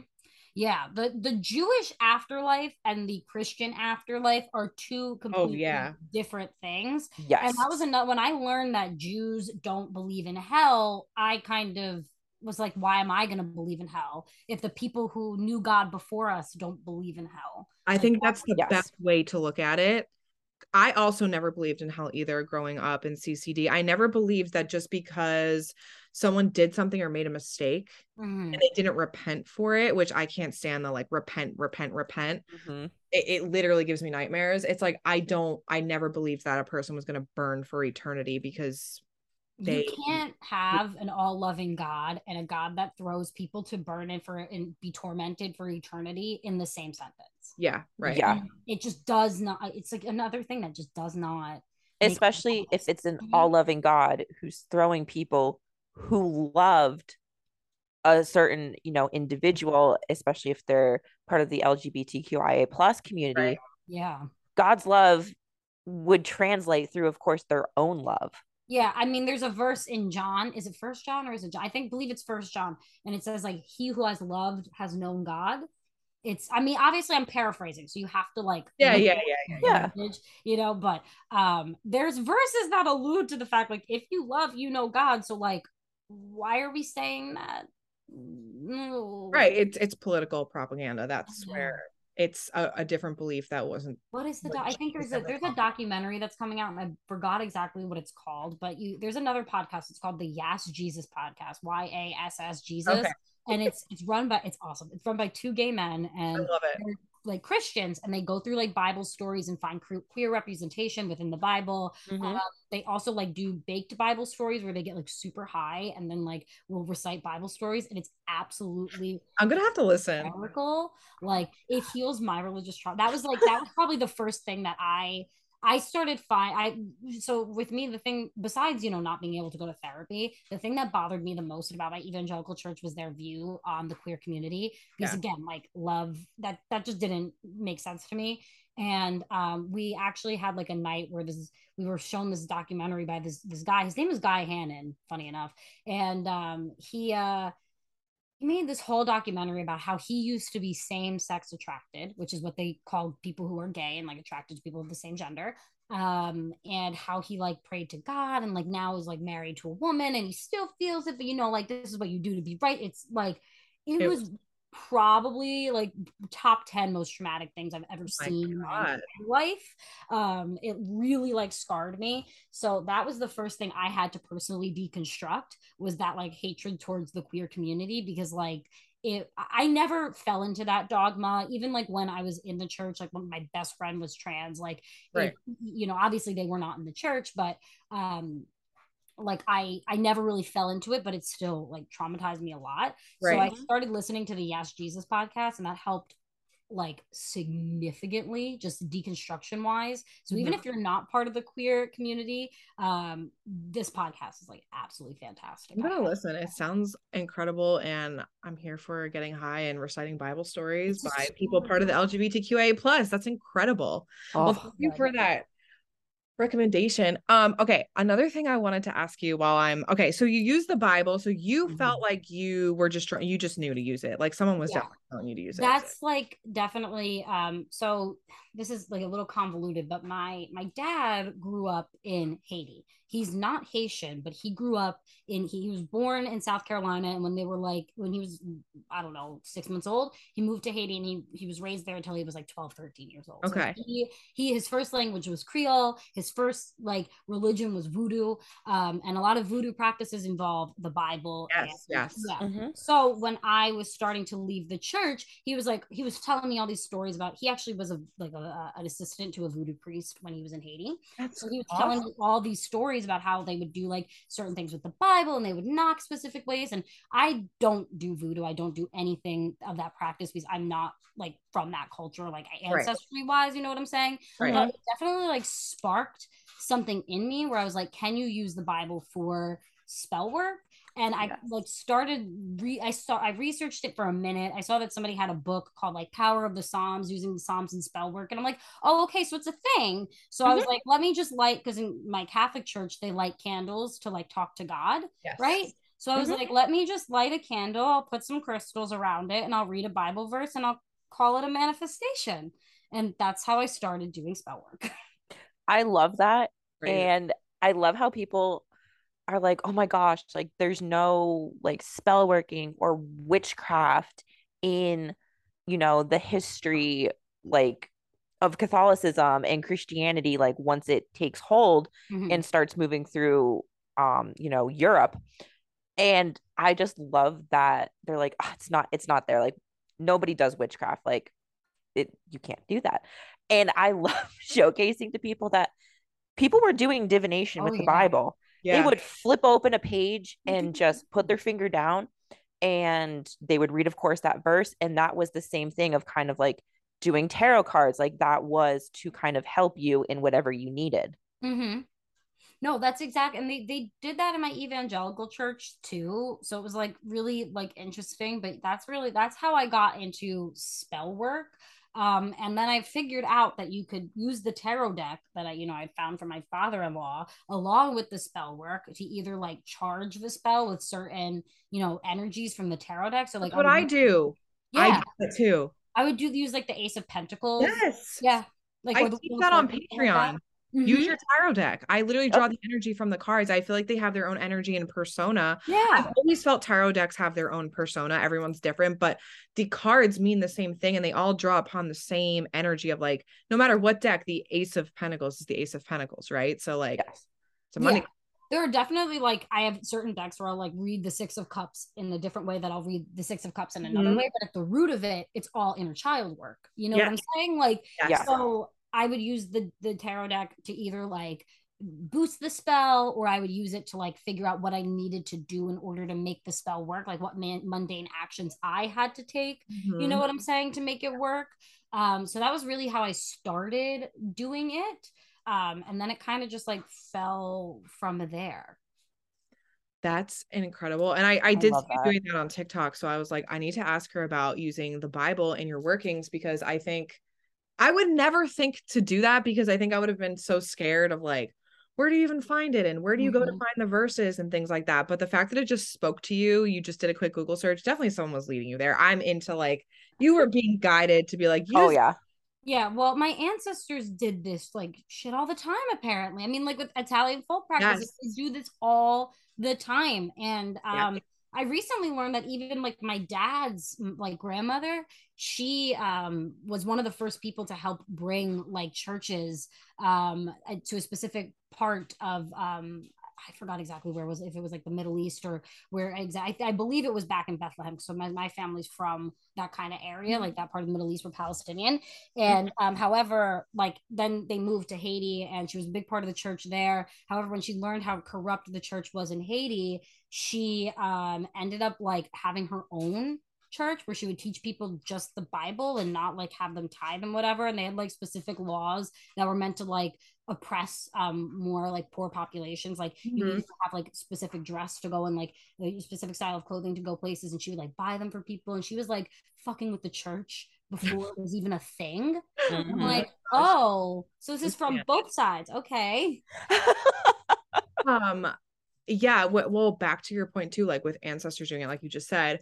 Yeah, the the Jewish afterlife and the Christian afterlife are two completely oh, yeah. different things. Yes. And that was another when I learned that Jews don't believe in hell, I kind of was like, why am I going to believe in hell if the people who knew God before us don't believe in hell? I think that's the yes. best way to look at it. I also never believed in hell either growing up in CCD. I never believed that just because someone did something or made a mistake mm-hmm. and they didn't repent for it, which I can't stand the like repent, repent, repent. Mm-hmm. It, it, literally gives me nightmares. It's like I don't, I never believed that a person was going to burn for eternity because they, you can't have an all-loving god and a god that throws people to burn and for and be tormented for eternity in the same sentence. Yeah right. Yeah. It just does not it's like another thing that just does not especially if it's an all-loving god who's throwing people who loved a certain you know individual especially if they're part of the lgbtqia plus community. Right. yeah. God's love would translate through of course their own love yeah, I mean, there's a verse in John. Is it First John or is it John? I think believe it's First John, and it says like, "He who has loved has known God." It's. I mean, obviously, I'm paraphrasing, so you have to like. Yeah, yeah, yeah, yeah, yeah. You know, but um, there's verses that allude to the fact like, if you love, you know God. So like, why are we saying that? No. Right. It's it's political propaganda. That's where it's a, a, different belief that wasn't what is the do- i think there's a there's a documentary that's coming out and i forgot exactly what it's called but you there's another podcast. It's called the Yass Jesus podcast y-a-s-s jesus. Okay. and it's it's run by it's awesome. It's run by two gay men and I love it like Christians and they go through like Bible stories and find queer representation within the Bible. Mm-hmm. Um, they also like do baked Bible stories where they get like super high and then like will recite Bible stories and it's absolutely I'm gonna have to listen. Miracle. Like it heals my religious trauma. That was like that was probably the first thing that I I started fine. I so with me the thing besides you know not being able to go to therapy, the thing that bothered me the most about my evangelical church was their view on the queer community. Because yeah. again, like love that that just didn't make sense to me. And um, we actually had like a night where this we were shown this documentary by this this guy. His name is Guy Hammond, funny enough, and um, he uh he made this whole documentary about how he used to be same sex attracted, which is what they called people who are gay and like attracted to people of the same gender. Um, and how he like prayed to God and like now is like married to a woman and he still feels it, but you know, like this is what you do to be right. It's like it, it was probably like top 10 most traumatic things I've ever oh seen in my life. Um, it really like scarred me. So that was the first thing I had to personally deconstruct was that like hatred towards the queer community because like it I never fell into that dogma even like when I was in the church like when my best friend was trans like right. it, you know obviously they were not in the church but um like I I never really fell into it, but it still like traumatized me a lot. Right. So I started listening to the Yass Jesus podcast, and that helped like significantly just deconstruction wise so mm-hmm. even if you're not part of the queer community um this podcast is like absolutely fantastic i'm gonna listen it sounds incredible and i'm here for getting high and reciting bible stories by people part of the lgbtqa plus that's incredible oh, well thank you for that recommendation um okay another thing i wanted to ask you while i'm okay so you use the bible so you mm-hmm. felt like you were just trying you just knew to use it like someone was yeah. definitely telling you to use it that's like definitely um so this is like a little convoluted but my my dad grew up in haiti. He's not haitian but he grew up in he, he was born in south carolina and when they were like when he was i don't know six months old he moved to haiti and he, he was raised there until he was like 12 13 years old. Okay. so he, he his first language was creole. His first like religion was voodoo. Um and a lot of voodoo practices involve the bible yes and, yes. Yeah. Mm-hmm. so when i was starting to leave the church he was like he was telling me all these stories about he actually was a like a, a, an assistant to a voodoo priest when he was in haiti That's so he was awesome. telling me all these stories about how they would do like certain things with the bible and they would knock specific ways and i don't do voodoo i don't do anything of that practice because i'm not like from that culture like ancestry right. wise you know what i'm saying right. but it definitely like sparked something in me where i was like can you use the bible for spell work and I like started re I saw I researched it for a minute. I saw that somebody had a book called like Power of the Psalms using the Psalms and spell work. And I'm like, oh, okay, so it's a thing. So mm-hmm. I was mm-hmm. like, let me just light because in my Catholic church they light candles to like talk to God. Yes. Right. So I was mm-hmm. like, let me just light a candle, I'll put some crystals around it, and I'll read a Bible verse and I'll call it a manifestation. And that's how I started doing spell work. I love that. And I love how people are like, oh my gosh, like there's no like spell working or witchcraft in, you know, the history like of Catholicism and Christianity, like once it takes hold mm-hmm. and starts moving through um, you know, Europe. And I just love that they're like, oh, it's not, it's not there. Like nobody does witchcraft. Like it, you can't do that. And I love showcasing to people that people were doing divination oh, with the Bible. Yeah. They would flip open a page and just put their finger down and they would read, of course, that verse. And that was the same thing of kind of like doing tarot cards. Like that was to kind of help you in whatever you needed. Mm-hmm. No, that's exact. And they, they did that in my evangelical church too. So it was like really like interesting, but that's really, that's how I got into spell work um, and then I figured out that you could use the tarot deck that I, you know, I found from my father-in-law along with the spell work to either like charge the spell with certain, you know, energies from the tarot deck. So like That's what I, do. Yeah. I do that too. I would do use like the Ace of Pentacles. Yes. Yeah. Like I keep that on Patreon. Mm-hmm. Use your tarot deck. I literally draw the energy from the cards. I feel like they have their own energy and persona. Yeah. I've always felt tarot decks have their own persona. Everyone's different, but the cards mean the same thing and they all draw upon the same energy of like, no matter what deck, the Ace of Pentacles is the Ace of Pentacles, right? So, like, yes. it's a money. Yeah. There are definitely like I have certain decks where I'll like read the Six of Cups in a different way that I'll read the Six of Cups in another mm-hmm. way. But at the root of it, it's all inner child work. You know what I'm saying? Like, yeah. so I would use the the tarot deck to either like boost the spell or I would use it to like figure out what I needed to do in order to make the spell work, like what man- mundane actions I had to take. Mm-hmm. You know mm-hmm. what I'm saying to make it work. Um, so that was really how I started doing it. Um, and then it kind of just like fell from there. That's incredible. And I, I, I did see doing that on TikTok. So I was like, I need to ask her about using the Bible in your workings because I think I would never think to do that because I think I would have been so scared of like, where do you even find it and where do you mm-hmm. go to mm-hmm. find the verses and things like that. But the fact that it just spoke to you, you just did a quick Google search, definitely someone was leading you there. I'm into like, you were being guided to be like, oh, yeah. Yeah, well, my ancestors did this like shit all the time, apparently. I mean, like with Italian folk practices, yes. they do this all the time. And um, yeah. I recently learned that even like my dad's like grandmother, she um, was one of the first people to help bring like churches um, to a specific part of um, I forgot exactly where it was, if it was like the Middle East or where exactly, I believe it was back in Bethlehem. So my, my family's from that kind of area, like that part of the Middle East were Palestinian. And um, however, like then they moved to Haiti and she was a big part of the church there. However, when she learned how corrupt the church was in Haiti, she um, ended up like having her own church where she would teach people just the Bible and not like have them tithe and whatever. And they had like specific laws that were meant to like oppress um more like poor populations. Like mm-hmm. you need to have like specific dress to go and like a specific style of clothing to go places, and she would like buy them for people. And she was like fucking with the church before it was even a thing. Mm-hmm. I'm like, oh, so this is from both sides. Okay. um yeah well back to your point too like with ancestors doing it like you just said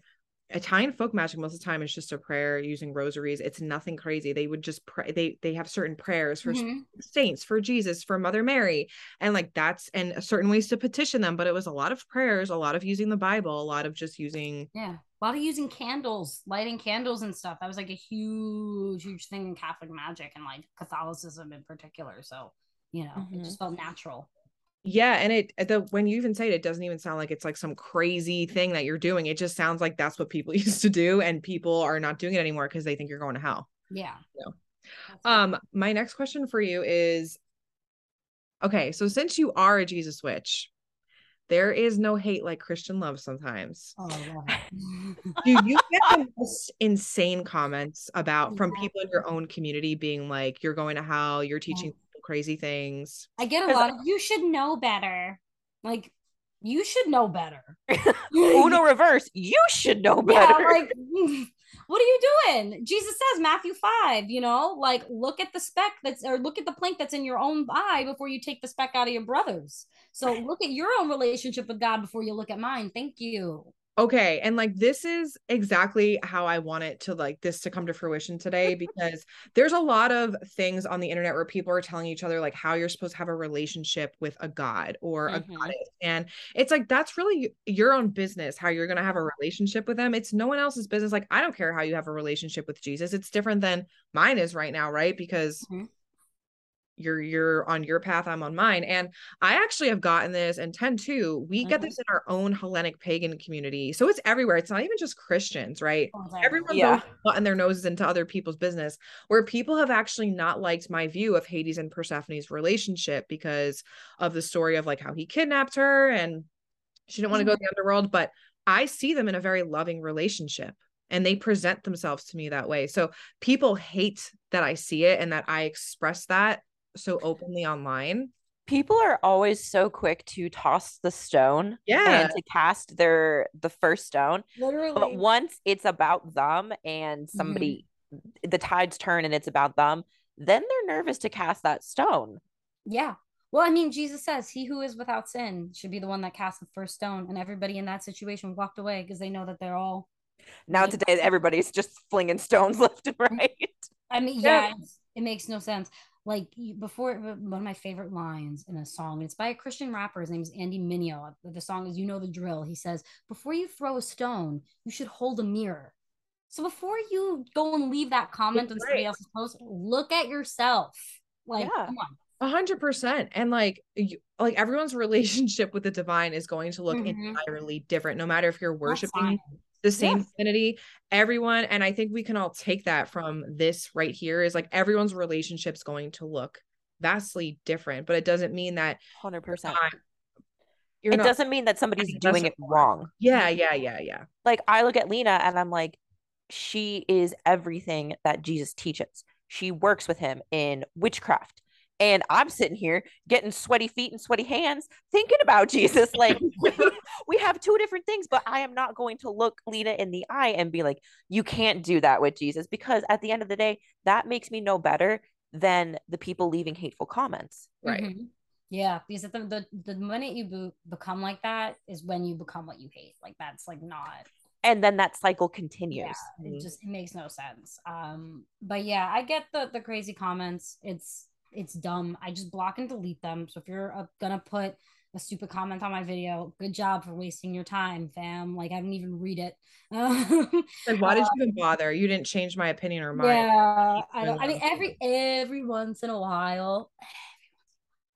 Italian folk magic most of the time is just a prayer using rosaries. It's nothing crazy. They would just pray. They they have certain prayers for mm-hmm. saints, for Jesus, for Mother Mary, and like that's and certain ways to petition them. But it was a lot of prayers, a lot of using the Bible, a lot of just using yeah, a lot of using candles, lighting candles and stuff. That was like a huge huge thing in Catholic magic and like Catholicism in particular. So you know, mm-hmm. it just felt natural yeah and it the when you even say it it doesn't even sound like it's like some crazy thing that you're doing. It just sounds like that's what people used to do and people are not doing it anymore because they think you're going to hell. Yeah. So, um my next question for you is okay so since you are a jesus witch there is no hate like christian love sometimes. Oh, do you get the most insane comments about from people in your own community being like you're going to hell you're teaching crazy things. I get a lot of you should know better. Like you should know better. Uno reverse, you should know better. Yeah, like what are you doing? Jesus says Matthew 5, you know, like look at the speck that's or look at the plank that's in your own eye before you take the speck out of your brother's. So look at your own relationship with God before you look at mine. Thank you. Okay. And like this is exactly how I want it to like this to come to fruition today because there's a lot of things on the internet where people are telling each other like how you're supposed to have a relationship with a god or mm-hmm. a goddess. And it's like that's really your own business how you're going to have a relationship with them. It's no one else's business. Like I don't care how you have a relationship with Jesus. It's different than mine is right now, right? Because mm-hmm you're you're on your path i'm on mine and i actually have gotten this and 10 too we mm-hmm. get this in our own hellenic pagan community so it's everywhere it's not even just christians right oh, everyone yeah. button their noses into other people's business where people have actually not liked my view of hades and persephone's relationship because of the story of like how he kidnapped her and she didn't want to go to the mm-hmm. underworld but i see them in a very loving relationship and they present themselves to me that way. So people hate that I see it and that I express that so openly online. People are always so quick to toss the stone yeah. and to cast their the first stone literally. but once it's about them and somebody mm-hmm. the tides turn and it's about them then they're nervous to cast that stone. Yeah. Well i mean jesus says he who is without sin should be the one that casts the first stone and everybody in that situation walked away because they know that they're all now today everybody's just flinging stones left and right. I mean yeah, yeah it makes no sense like before one of my favorite lines in a song it's by a christian rapper his name is andy mineo the song is you know the drill he says before you throw a stone you should hold a mirror so before you go and leave that comment on somebody else's post look at yourself like yeah. come on a hundred percent. And like, you, like everyone's relationship with the divine is going to look mm-hmm. entirely different, no matter if you're worshiping the same yes. affinity. Everyone and i think we can all take that from this right here is like everyone's relationship's going to look vastly different but it doesn't mean that 100% it not, doesn't mean that somebody's doing it wrong. Yeah yeah yeah yeah. Like i look at lina and i'm like she is everything that jesus teaches. She works with him in witchcraft and I'm sitting here getting sweaty feet and sweaty hands thinking about Jesus. Like we have two different things, but I am not going to look Lina in the eye and be like, you can't do that with Jesus because at the end of the day, that makes me no better than the people leaving hateful comments. Right. Mm-hmm. Yeah, because the, the the minute you be- become like that is when you become what you hate. Like that's like not and then that cycle continues. Yeah, it just it makes no sense. Um, but yeah, I get the the crazy comments. It's it's dumb. I just block and delete them. So if you're uh, gonna put a stupid comment on my video, good job for wasting your time, fam. Like I didn't even read it. like why did you even bother? You didn't change my opinion or mine. Yeah, I don't. I mean, every every once in a while.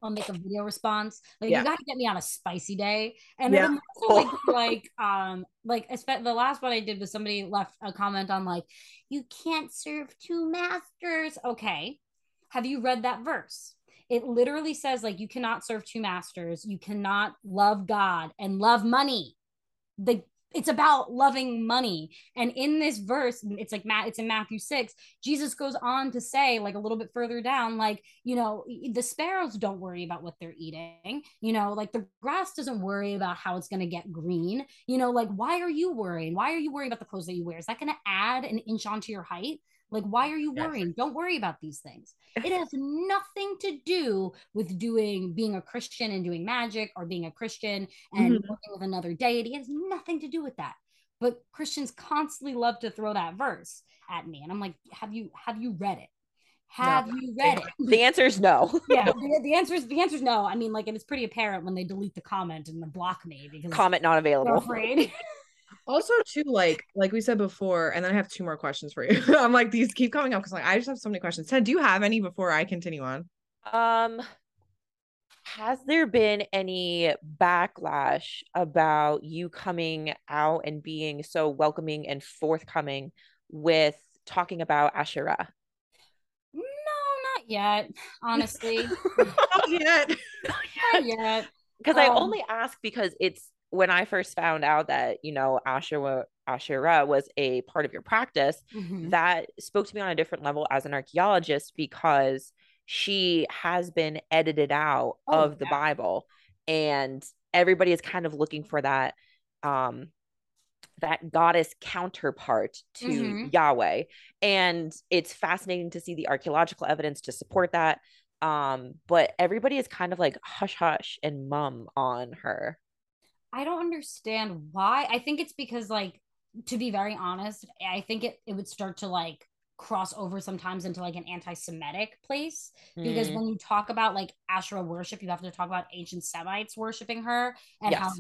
I'll make a video response. Like yeah. you got to get me on a spicy day, and yeah. then also like like um like the last one I did was somebody left a comment on like you can't serve two masters. Okay, have you read that verse? It literally says, like, you cannot serve two masters. You cannot love God and love money. The it's about loving money. And in this verse, it's like Matt, it's in Matthew 6. Jesus goes on to say, like a little bit further down, like, you know, the sparrows don't worry about what they're eating. You know, like the grass doesn't worry about how it's gonna get green. You know, like why are you worrying? Why are you worrying about the clothes that you wear? Is that gonna add an inch onto your height? Like, why are you worrying? Yes. Don't worry about these things. It has nothing to do with doing being a Christian and doing magic or being a Christian and mm-hmm. working with another deity. It has nothing to do with that. But Christians constantly love to throw that verse at me. And I'm like, have you have you read it? Have no. you read it? The answer is no. yeah, the, the answer is the answer is no. I mean, like, and it's pretty apparent when they delete the comment and block me because comment not available. Afraid. Also too like like we said before and then i have two more questions for you. I'm like these keep coming up because like i just have so many questions. Ted do you have any before i continue on? Um has there been any backlash about you coming out and being so welcoming and forthcoming with talking about asherah? No not yet honestly. Not yet. Not yet. Because um, i only ask because it's when I first found out that, you know, Asherah, Asherah was a part of your practice, mm-hmm. that spoke to me on a different level as an archaeologist because she has been edited out oh, of the Bible and everybody is kind of looking for that um that goddess counterpart to mm-hmm. Yahweh and it's fascinating to see the archaeological evidence to support that Um, but everybody is kind of like hush hush and mum on her. I don't understand why. I think it's because like to be very honest, I think it it would start to like cross over sometimes into like an anti-Semitic place because mm. when you talk about like Asherah worship, you have to talk about ancient Semites worshiping her and yes. how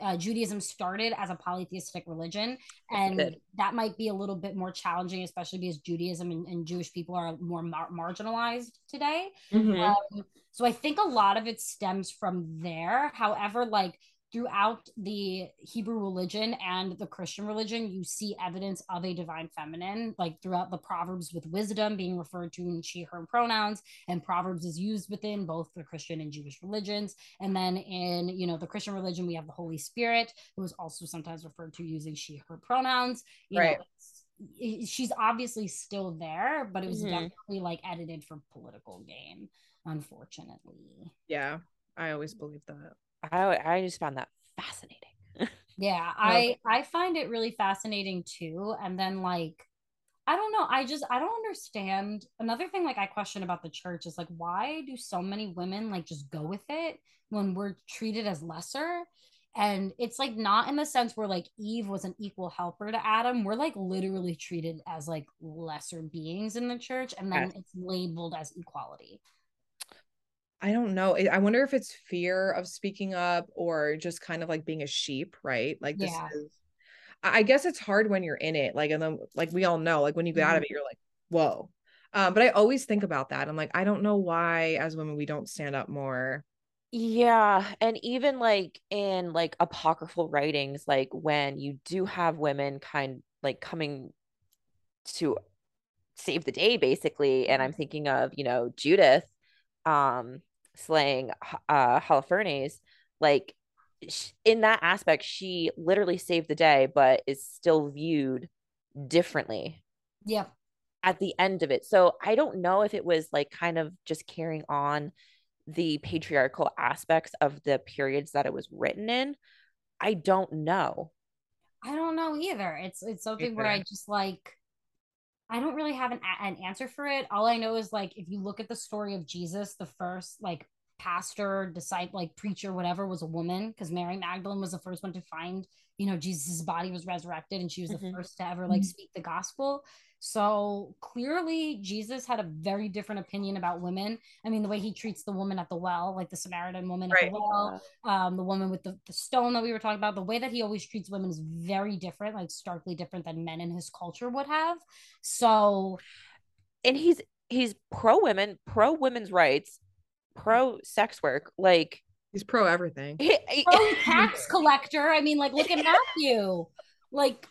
uh, Judaism started as a polytheistic religion, and that might be a little bit more challenging, especially because Judaism and, and Jewish people are more mar- marginalized today. Mm-hmm. Um, so I think a lot of it stems from there. However, like throughout the Hebrew religion and the Christian religion, you see evidence of a divine feminine, like throughout the Proverbs with wisdom being referred to in she, her pronouns, and Proverbs is used within both the Christian and Jewish religions. And then in, you know, the Christian religion, we have the Holy Spirit, who is also sometimes referred to using she, her pronouns. You right. Know, she's obviously still there, but it was mm-hmm. definitely like edited for political gain, unfortunately. Yeah, I always believe that. I I just found that fascinating. yeah, I I find it really fascinating too. And then like I don't know. I just I don't understand. Another thing like I question about the church is like why do so many women like just go with it when we're treated as lesser? And it's like not in the sense where like Eve was an equal helper to Adam. We're like literally treated as like lesser beings in the church and then it's labeled as equality. I don't know. I wonder if it's fear of speaking up or just kind of like being a sheep, right? Like this yeah. is I guess it's hard when you're in it. Like and then like we all know, like when you get mm-hmm. out of mm-hmm. it, you're like, whoa. Um, but I always think about that. I'm like, I don't know why as women we don't stand up more. Yeah, and even like in like apocryphal writings, like when you do have women kind like coming to save the day basically, and I'm mm-hmm. thinking of, you know, Judith um slaying uh Holofernes, like in that aspect, she literally saved the day, but is still viewed differently. Yeah. At the end of it. So I don't know if it was like kind of just carrying on the patriarchal aspects of the periods that it was written in. I don't know. I don't know either. It's it's something where I just like I don't really have an, an answer for it. All I know is like if you look at the story of Jesus, the first like pastor, disciple, like preacher, whatever, was a woman because Mary Magdalene was the first one to find, you know, Jesus' body was resurrected and she was mm-hmm. the first to ever like mm-hmm. speak the gospel. So clearly, Jesus had a very different opinion about women. I mean, the way he treats the woman at the well, like the Samaritan woman right. at the well, um, the woman with the, the stone that we were talking about, the way that he always treats women is very different, like starkly different than men in his culture would have. So, and he's he's pro women, pro women's rights, pro sex work. Like he's pro everything. He, he, pro tax collector. I mean, like look at Matthew. Like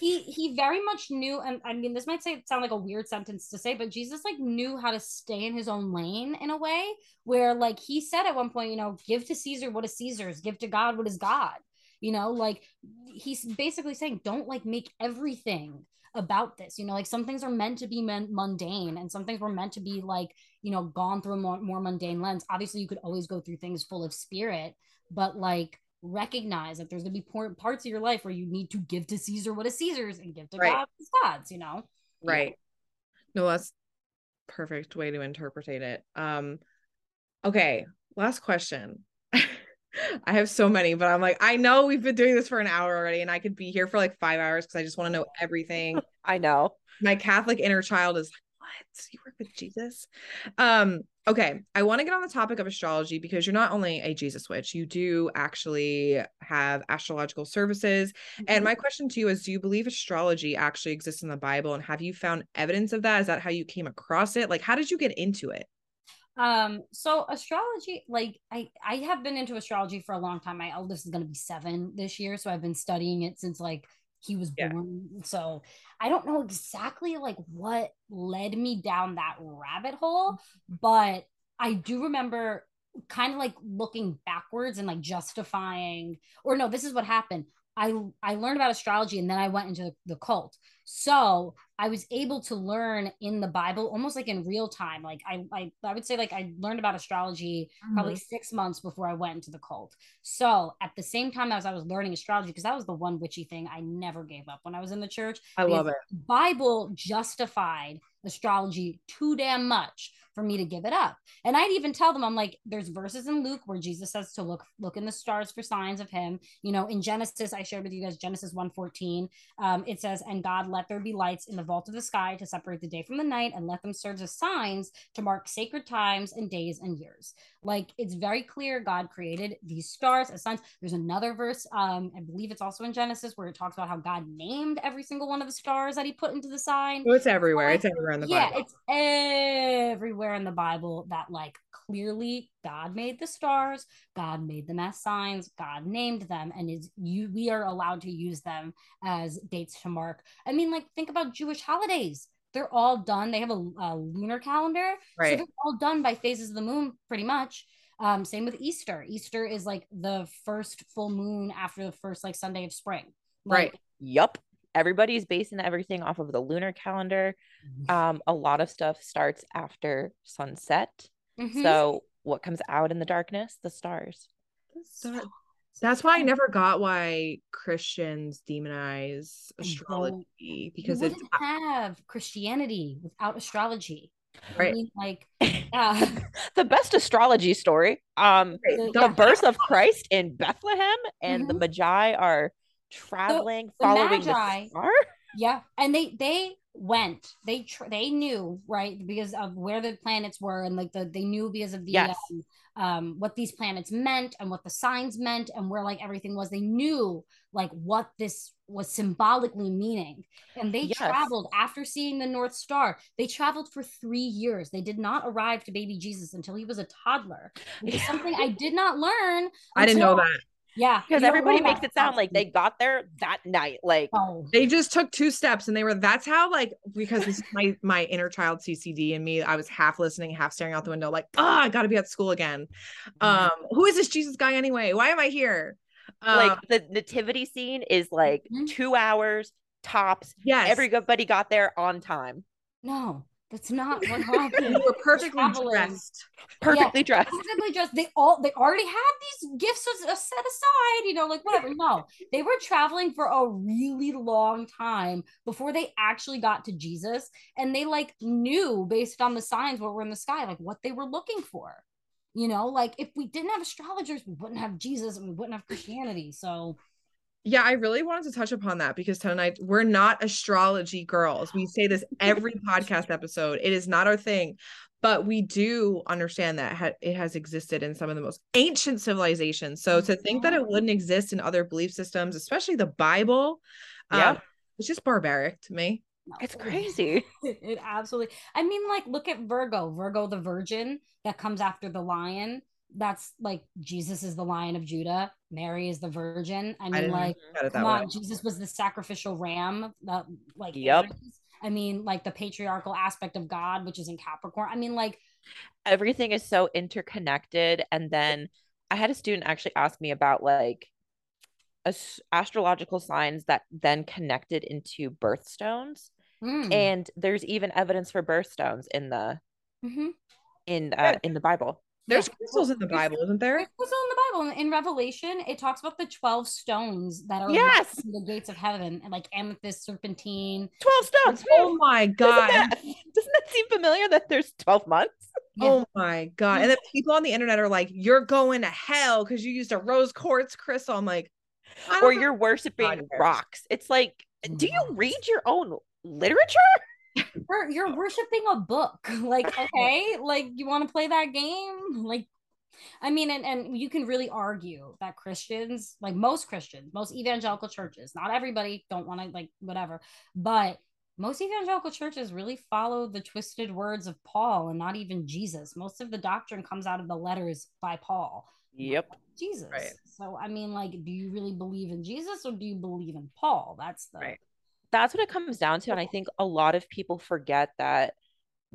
he he very much knew and i mean this might say sound like a weird sentence to say but jesus like knew how to stay in his own lane in a way where like he said at one point you know give to caesar what is caesar's give to god what is god. You know like he's basically saying don't like make everything about this. You know like some things are meant to be mundane and some things were meant to be like you know gone through a more, more mundane lens. Obviously you could always go through things full of spirit but like recognize that there's going to be parts of your life where you need to give to Caesar what is Caesar's and give to right. God what is God's, you know? Right. Yeah. No, that's perfect way to interpret it. Um, okay, last question. I have so many, but I'm like, I know we've been doing this for an hour already, and I could be here for like five hours because I just want to know everything. I know. My Catholic inner child is what? You work with Jesus? Um, okay. I want to get on the topic of astrology because you're not only a Jesus witch, you do actually have astrological services. Mm-hmm. And my question to you is do you believe astrology actually exists in the Bible? And have you found evidence of that? Is that how you came across it? Like, how did you get into it? um so astrology like i i have been into astrology for a long time my eldest is going to be seven this year so i've been studying it since like he was yeah. born. So I don't know exactly like what led me down that rabbit hole, mm-hmm. but I do remember kind of like looking backwards and like justifying or no, this is what happened. I I learned about astrology and then I went into the, the cult. So I was able to learn in the Bible almost like in real time. Like I, I, I would say like I learned about astrology mm-hmm. probably six months before I went into the cult. So at the same time as I was learning astrology, because that was the one witchy thing I never gave up when I was in the church. I love it. Bible justified astrology too damn much for me to give it up. And I'd even tell them, I'm like, there's verses in Luke where Jesus says to look look in the stars for signs of him. You know, in Genesis, I shared with you guys Genesis 1:14. Um, it says, and God let there be lights in the vault of the sky to separate the day from the night, and let them serve as signs to mark sacred times and days and years. Like it's very clear God created these stars as signs. There's another verse, um, I believe it's also in Genesis, where it talks about how God named every single one of the stars that he put into the sign. Oh, it's everywhere. It's everywhere in the Bible. yeah, it's everywhere in the Bible that like clearly God made the stars, God made them as signs, God named them, and is you we are allowed to use them as dates to mark. I mean, like think about Jewish holidays. They're all done. They have a, a lunar calendar, Right. so they're all done by phases of the moon, pretty much. Um, same with Easter. Easter is like the first full moon after the first like Sunday of spring. Like, Right. Yup. Everybody's basing everything off of the lunar calendar. Um, a lot of stuff starts after sunset. mhm. So what comes out in the darkness? The stars. That- That's why I never got why Christians demonize astrology because it's wouldn't have Christianity without astrology. I Right. mean, like, yeah. the best astrology story. Um, The- the yeah. birth of Christ in Bethlehem, and the Mhm. Magi are traveling, the following Magi- the star. Yeah, and they they went. They tr- they knew right because of where the planets were, and like the they knew because of the Yes. um, um what these planets meant and what the signs meant and where like everything was. They knew like what this was symbolically meaning, and they Yes. traveled after seeing the North Star. They traveled for three years. They did not arrive to baby Jesus until he was a toddler, which is Yeah. something I did not learn. I didn't know that. Yeah, Because everybody makes it sound like they got there that night. Like, Oh. They just took two steps and they were that's how like because this is my my inner child CCD and me I was half listening half staring out the window like oh I got to be at school again. Um who is this Jesus guy anyway? Why am I here? Um, like the nativity scene is like Mhm. two hours tops. yes. Everybody got there on time, No, that's not what and happened. they were perfectly Traveling. dressed. perfectly dressed. Perfectly dressed. They all they already had these gifts as- as set aside, you know, like whatever. No, they were traveling for a really long time before they actually got to Jesus, and they like knew based on the signs what were in the sky, like what they were looking for. You know, like if we didn't have astrologers, we wouldn't have Jesus and we wouldn't have Christianity. So Yeah, I really wanted to touch upon that because tonight we're not astrology girls. We say this every podcast episode. It is not our thing, but we do understand that ha- it has existed in some of the most ancient civilizations. So to think that it wouldn't exist in other belief systems, especially the Bible, Yeah. um, it's just barbaric to me. It's crazy. it absolutely i mean like look at virgo virgo the virgin that comes after the lion that's like jesus is the lion of judah mary is the virgin i I mean didn't like look at it come that way. on jesus was the sacrificial ram that like Yep. Aries. i mean like the patriarchal aspect of god which is in capricorn i mean like Everything is so interconnected. And then I had a student actually ask me about like as- astrological signs that then connected into birthstones. mm, And there's even evidence for birthstones in the mhm. in uh, in the Bible. There's crystals in the Bible, isn't there? There's also in the Bible, in- in Revelation, it talks about the 12 stones that are Yes. in the gates of heaven, and like amethyst, serpentine. 12 stones. Oh my Doesn't god. that, doesn't that seem familiar that there's 12 months? Yeah. Oh my god. And then people on the internet are like, you're going to hell because you used a rose quartz crystal. I'm like, Or you're worshiping God, rocks. It's like, do mm-hmm. you read your own literature? You're, you're oh. worshiping a book. Like, okay, like you want to play that game? Like, I mean, and, and you can really argue that Christians, like most Christians, most evangelical churches, not everybody don't want to like whatever, but most evangelical churches really follow the twisted words of Paul and not even Jesus. Most of the doctrine comes out of the letters by Paul. Yep. Jesus. Right. So I mean, like, do you really believe in Jesus or do you believe in Paul? That's the Right. That's what it comes down to. And I think a lot of people forget that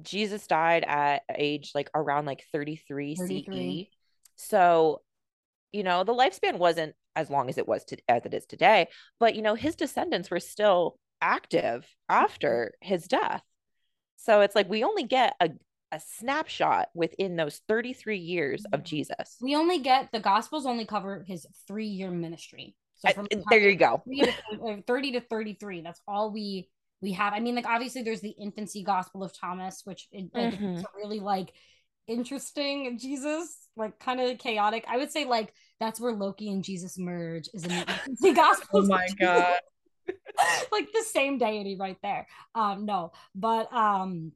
Jesus died at age like around like 33, 33. CE. So, you know, the lifespan wasn't as long as it was to, as it is today, but you know, his descendants were still active after his death. So it's like we only get a, a snapshot within those 33 years of mm-hmm. Jesus. we only get the gospels only cover his three year ministry. So Uh, from there you go. 30 to, uh, 30 to 33, that's all we we have. I mean like obviously there's the infancy gospel of thomas which it, like, mm-hmm. it's really like interesting jesus like kind of chaotic. I would say like that's where loki and jesus merge is in the infancy gospel oh my god. Like the same deity right there. Um no but um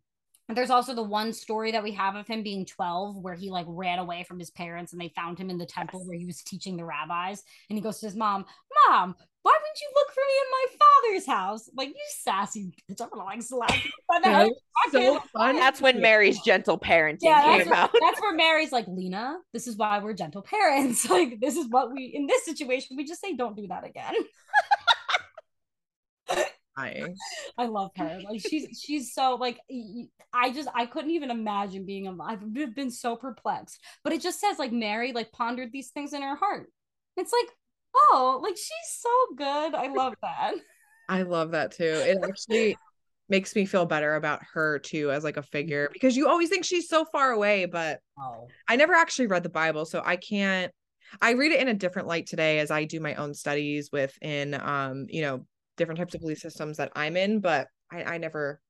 there's also the one story that we have of him being 12 where he like ran away from his parents and they found him in the temple where he was teaching the rabbis. And he goes to his mom mom why wouldn't you look for me in my father's house? Like you sassy bitch. I'm gonna like slap you by the so fun. that's when mary's gentle parenting yeah, came out. that's where mary's like lina this is why we're gentle parents. Like this is what we in this situation we just say don't do that again I love her. Like she's she's so like I just I couldn't even imagine being a I've been so perplexed. But it just says like Mary like pondered these things in her heart. It's like, oh, like she's so good. I love that. I love that too. It actually makes me feel better about her too as like a figure because you always think she's so far away, but oh. I never actually read the Bible, so I can't I read it in a different light today as I do my own studies within um, you know, different types of belief systems that I'm in, but I, I never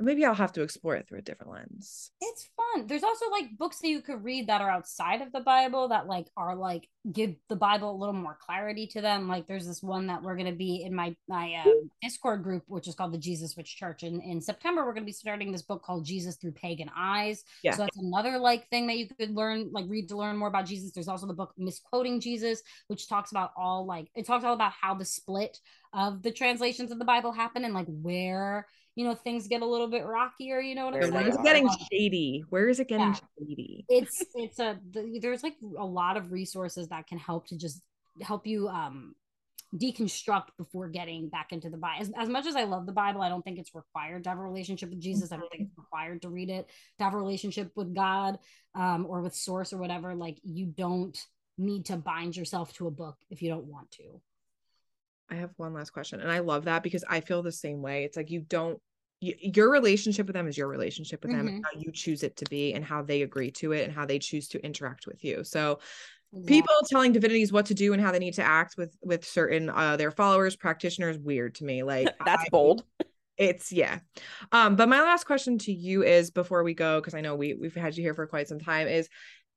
maybe I'll have to explore it through a different lens. It's fun. There's also like books that you could read that are outside of the Bible that like are like give the Bible a little more clarity to them. Like there's this one that we're going to be in my my um, Discord group, which is called the Jesus Witch Church. And in September, we're going to be starting this book called Jesus Through Pagan Eyes. Yeah. So that's another like thing that you could learn, like read to learn more about Jesus. There's also the book Misquoting Jesus, which talks about all like it talks all about how the split of the translations of the Bible happen and like where you know things get a little bit rockier you know what i'm saying? where is it getting shady? Where is it getting yeah. shady? It's it's a the, there's like a lot of resources that can help to just help you um deconstruct before getting back into the bible as, as much as i love the bible i don't think it's required to have a relationship with jesus. I don't think it's required to read it to have a relationship with god um, or with source or whatever. Like you don't need to bind yourself to a book if you don't want to I have one last question. And I love that because I feel the same way. It's like you don't you, your relationship with them is your relationship with mm-hmm. them and how you choose it to be and how they agree to it and how they choose to interact with you. So yeah. people telling divinities what to do and how they need to act with with certain uh their followers, practitioners weird to me. Like That's I, bold. It's yeah. Um but my last question to you is before we go because I know we we've had you here for quite some time is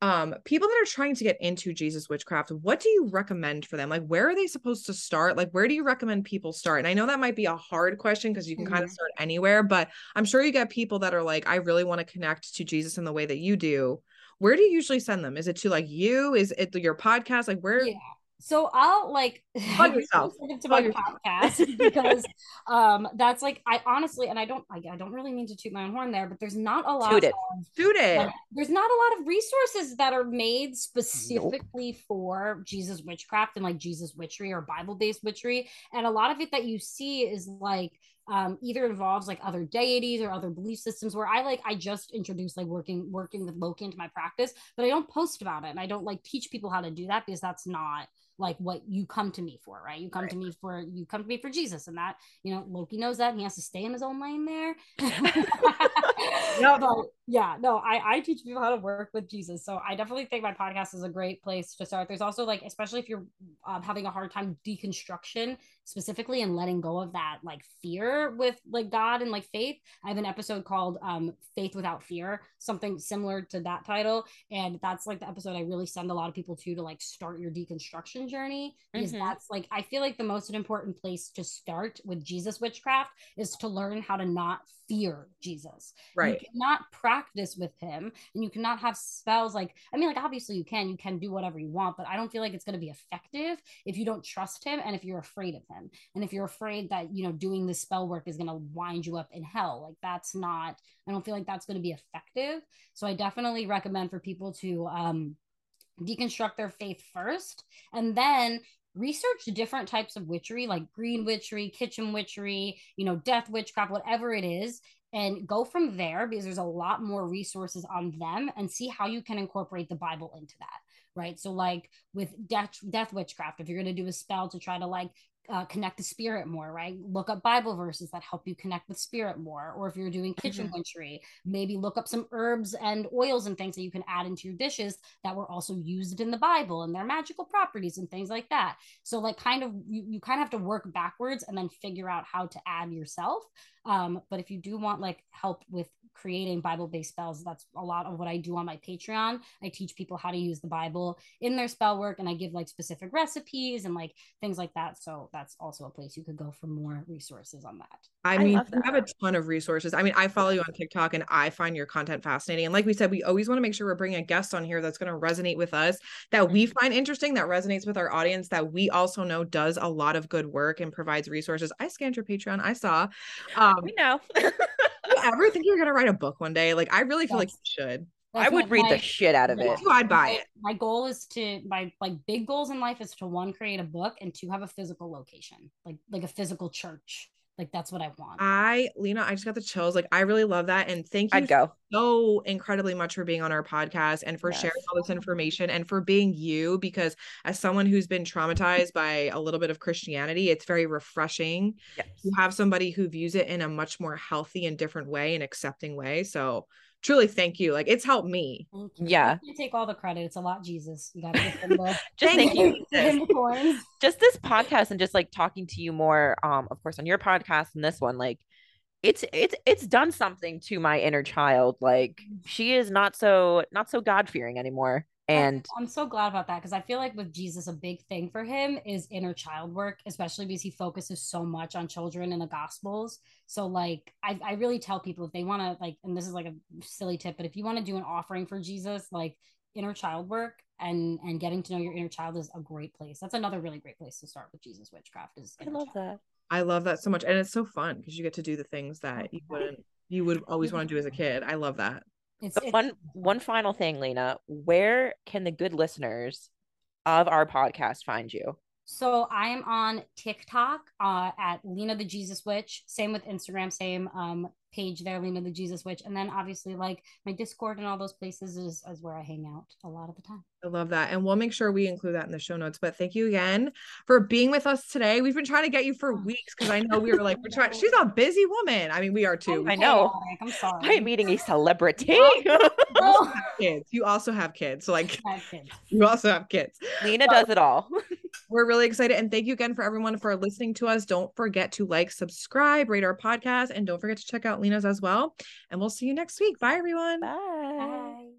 um people that are trying to get into jesus witchcraft what do you recommend for them? Like where are they supposed to start? Like where do you recommend people start? And i know that might be a hard question because you can mm-hmm. kind of start anywhere but i'm sure you get people that are like i really want to connect to jesus in the way that you do. Where do you usually send them? Is it to like you? Is it your podcast? Like where yeah so I'll like plug yourself to my podcast because um that's like I honestly and I don't I, I, don't really mean to toot my own horn there, but there's not a lot toot it. of toot it. Like, there's not a lot of resources that are made specifically nope. for Jesus witchcraft and like Jesus witchery or Bible based witchery, and a lot of it that you see is like um, either involves like other deities or other belief systems where I like I just introduce like working working with Loki into my practice, but I don't post about it and I don't like teach people how to do that because that's not like what you come to me for, right? You come right. to me for you come to me for Jesus, and that you know Loki knows that, and he has to stay in his own lane there. no, but yeah, no, I I teach people how to work with Jesus, so I definitely think my podcast is a great place to start. There's also like, especially if you're um, having a hard time deconstruction specifically and letting go of that like fear with like God and like faith. I have an episode called um, Faith Without Fear, something similar to that title, and that's like the episode I really send a lot of people to to like start your deconstruction journey because mm-hmm. that's like I feel like the most important place to start with Jesus witchcraft is to learn how to not fear Jesus. Right. You cannot practice with him and you cannot have spells like I mean like obviously you can you can do whatever you want but I don't feel like it's going to be effective if you don't trust him and if you're afraid of him. And if you're afraid that you know doing the spell work is going to wind you up in hell like that's not I don't feel like that's going to be effective. So I definitely recommend for people to um deconstruct their faith first and then research different types of witchery like green witchery kitchen witchery you know death witchcraft whatever it is and go from there because there's a lot more resources on them and see how you can incorporate the bible into that right so like with death death witchcraft if you're going to do a spell to try to like uh, connect the spirit more, right? Look up Bible verses that help you connect with spirit more. Or if you're doing kitchen mm-hmm. witchery, maybe look up some herbs and oils and things that you can add into your dishes that were also used in the Bible and their magical properties and things like that. So, like, kind of, you, you kind of have to work backwards and then figure out how to add yourself. Um, but if you do want like help with creating Bible based spells, that's a lot of what I do on my Patreon. I teach people how to use the Bible in their spell work and I give like specific recipes and like things like that. So that's also a place you could go for more resources on that. I mean, I you have a ton of resources. I mean, I follow you on TikTok and I find your content fascinating. And like we said, we always want to make sure we're bringing a guest on here that's going to resonate with us, that we mm-hmm. find interesting, that resonates with our audience, that we also know does a lot of good work and provides resources. I scanned your Patreon. I saw. Um, we know. you ever think you're going to write a book one day? Like, I really feel yes. like you should. That's I would read my, the shit out of it. I'd buy it. My goal is to my like big goals in life is to one create a book and two have a physical location, like like a physical church. Like that's what I want. I, Lina, I just got the chills. Like I really love that. And thank you I'd go. so incredibly much for being on our podcast and for yes. sharing all this information and for being you. Because as someone who's been traumatized by a little bit of Christianity, it's very refreshing yes. to have somebody who views it in a much more healthy and different way and accepting way. So truly thank you. Like it's helped me. Yeah. You take all the credit. It's a lot, Jesus. You gotta give them the just thank you. just this podcast and just like talking to you more, um, of course, on your podcast and this one, like it's it's it's done something to my inner child. Like she is not so not so God fearing anymore and i'm so glad about that because i feel like with jesus a big thing for him is inner child work especially because he focuses so much on children in the gospels. So like i, I really tell people if they want to like and this is like a silly tip but if you want to do an offering for jesus like inner child work and and getting to know your inner child is a great place. That's another really great place to start with jesus witchcraft is i love child. that. i love that so much and it's so fun because you get to do the things that oh, you wouldn't you would always want to do as a kid. I love that it's, it's one one final thing, Lina. Where can the good listeners of our podcast find you? So I am on TikTok uh, at Lina the Jesus Witch. Same with Instagram. Same um, page there, Lina the Jesus Witch. And then obviously like my Discord and all those places is, is where I hang out a lot of the time. I love that. And we'll make sure we include that in the show notes. But thank you again for being with us today. We've been trying to get you for oh. weeks because I know we were like, we're trying, she's a busy woman. I mean, we are too. I know. Oh, I'm sorry. I'm meeting a celebrity. you, also have kids. You also have kids. So like kids. you also have kids. Lina but does it all. We're really excited. And thank you again for everyone for listening to us. Don't forget to like, subscribe, rate our podcast, and don't forget to check out Lina's as well. And we'll see you next week. Bye, everyone. Bye. Bye.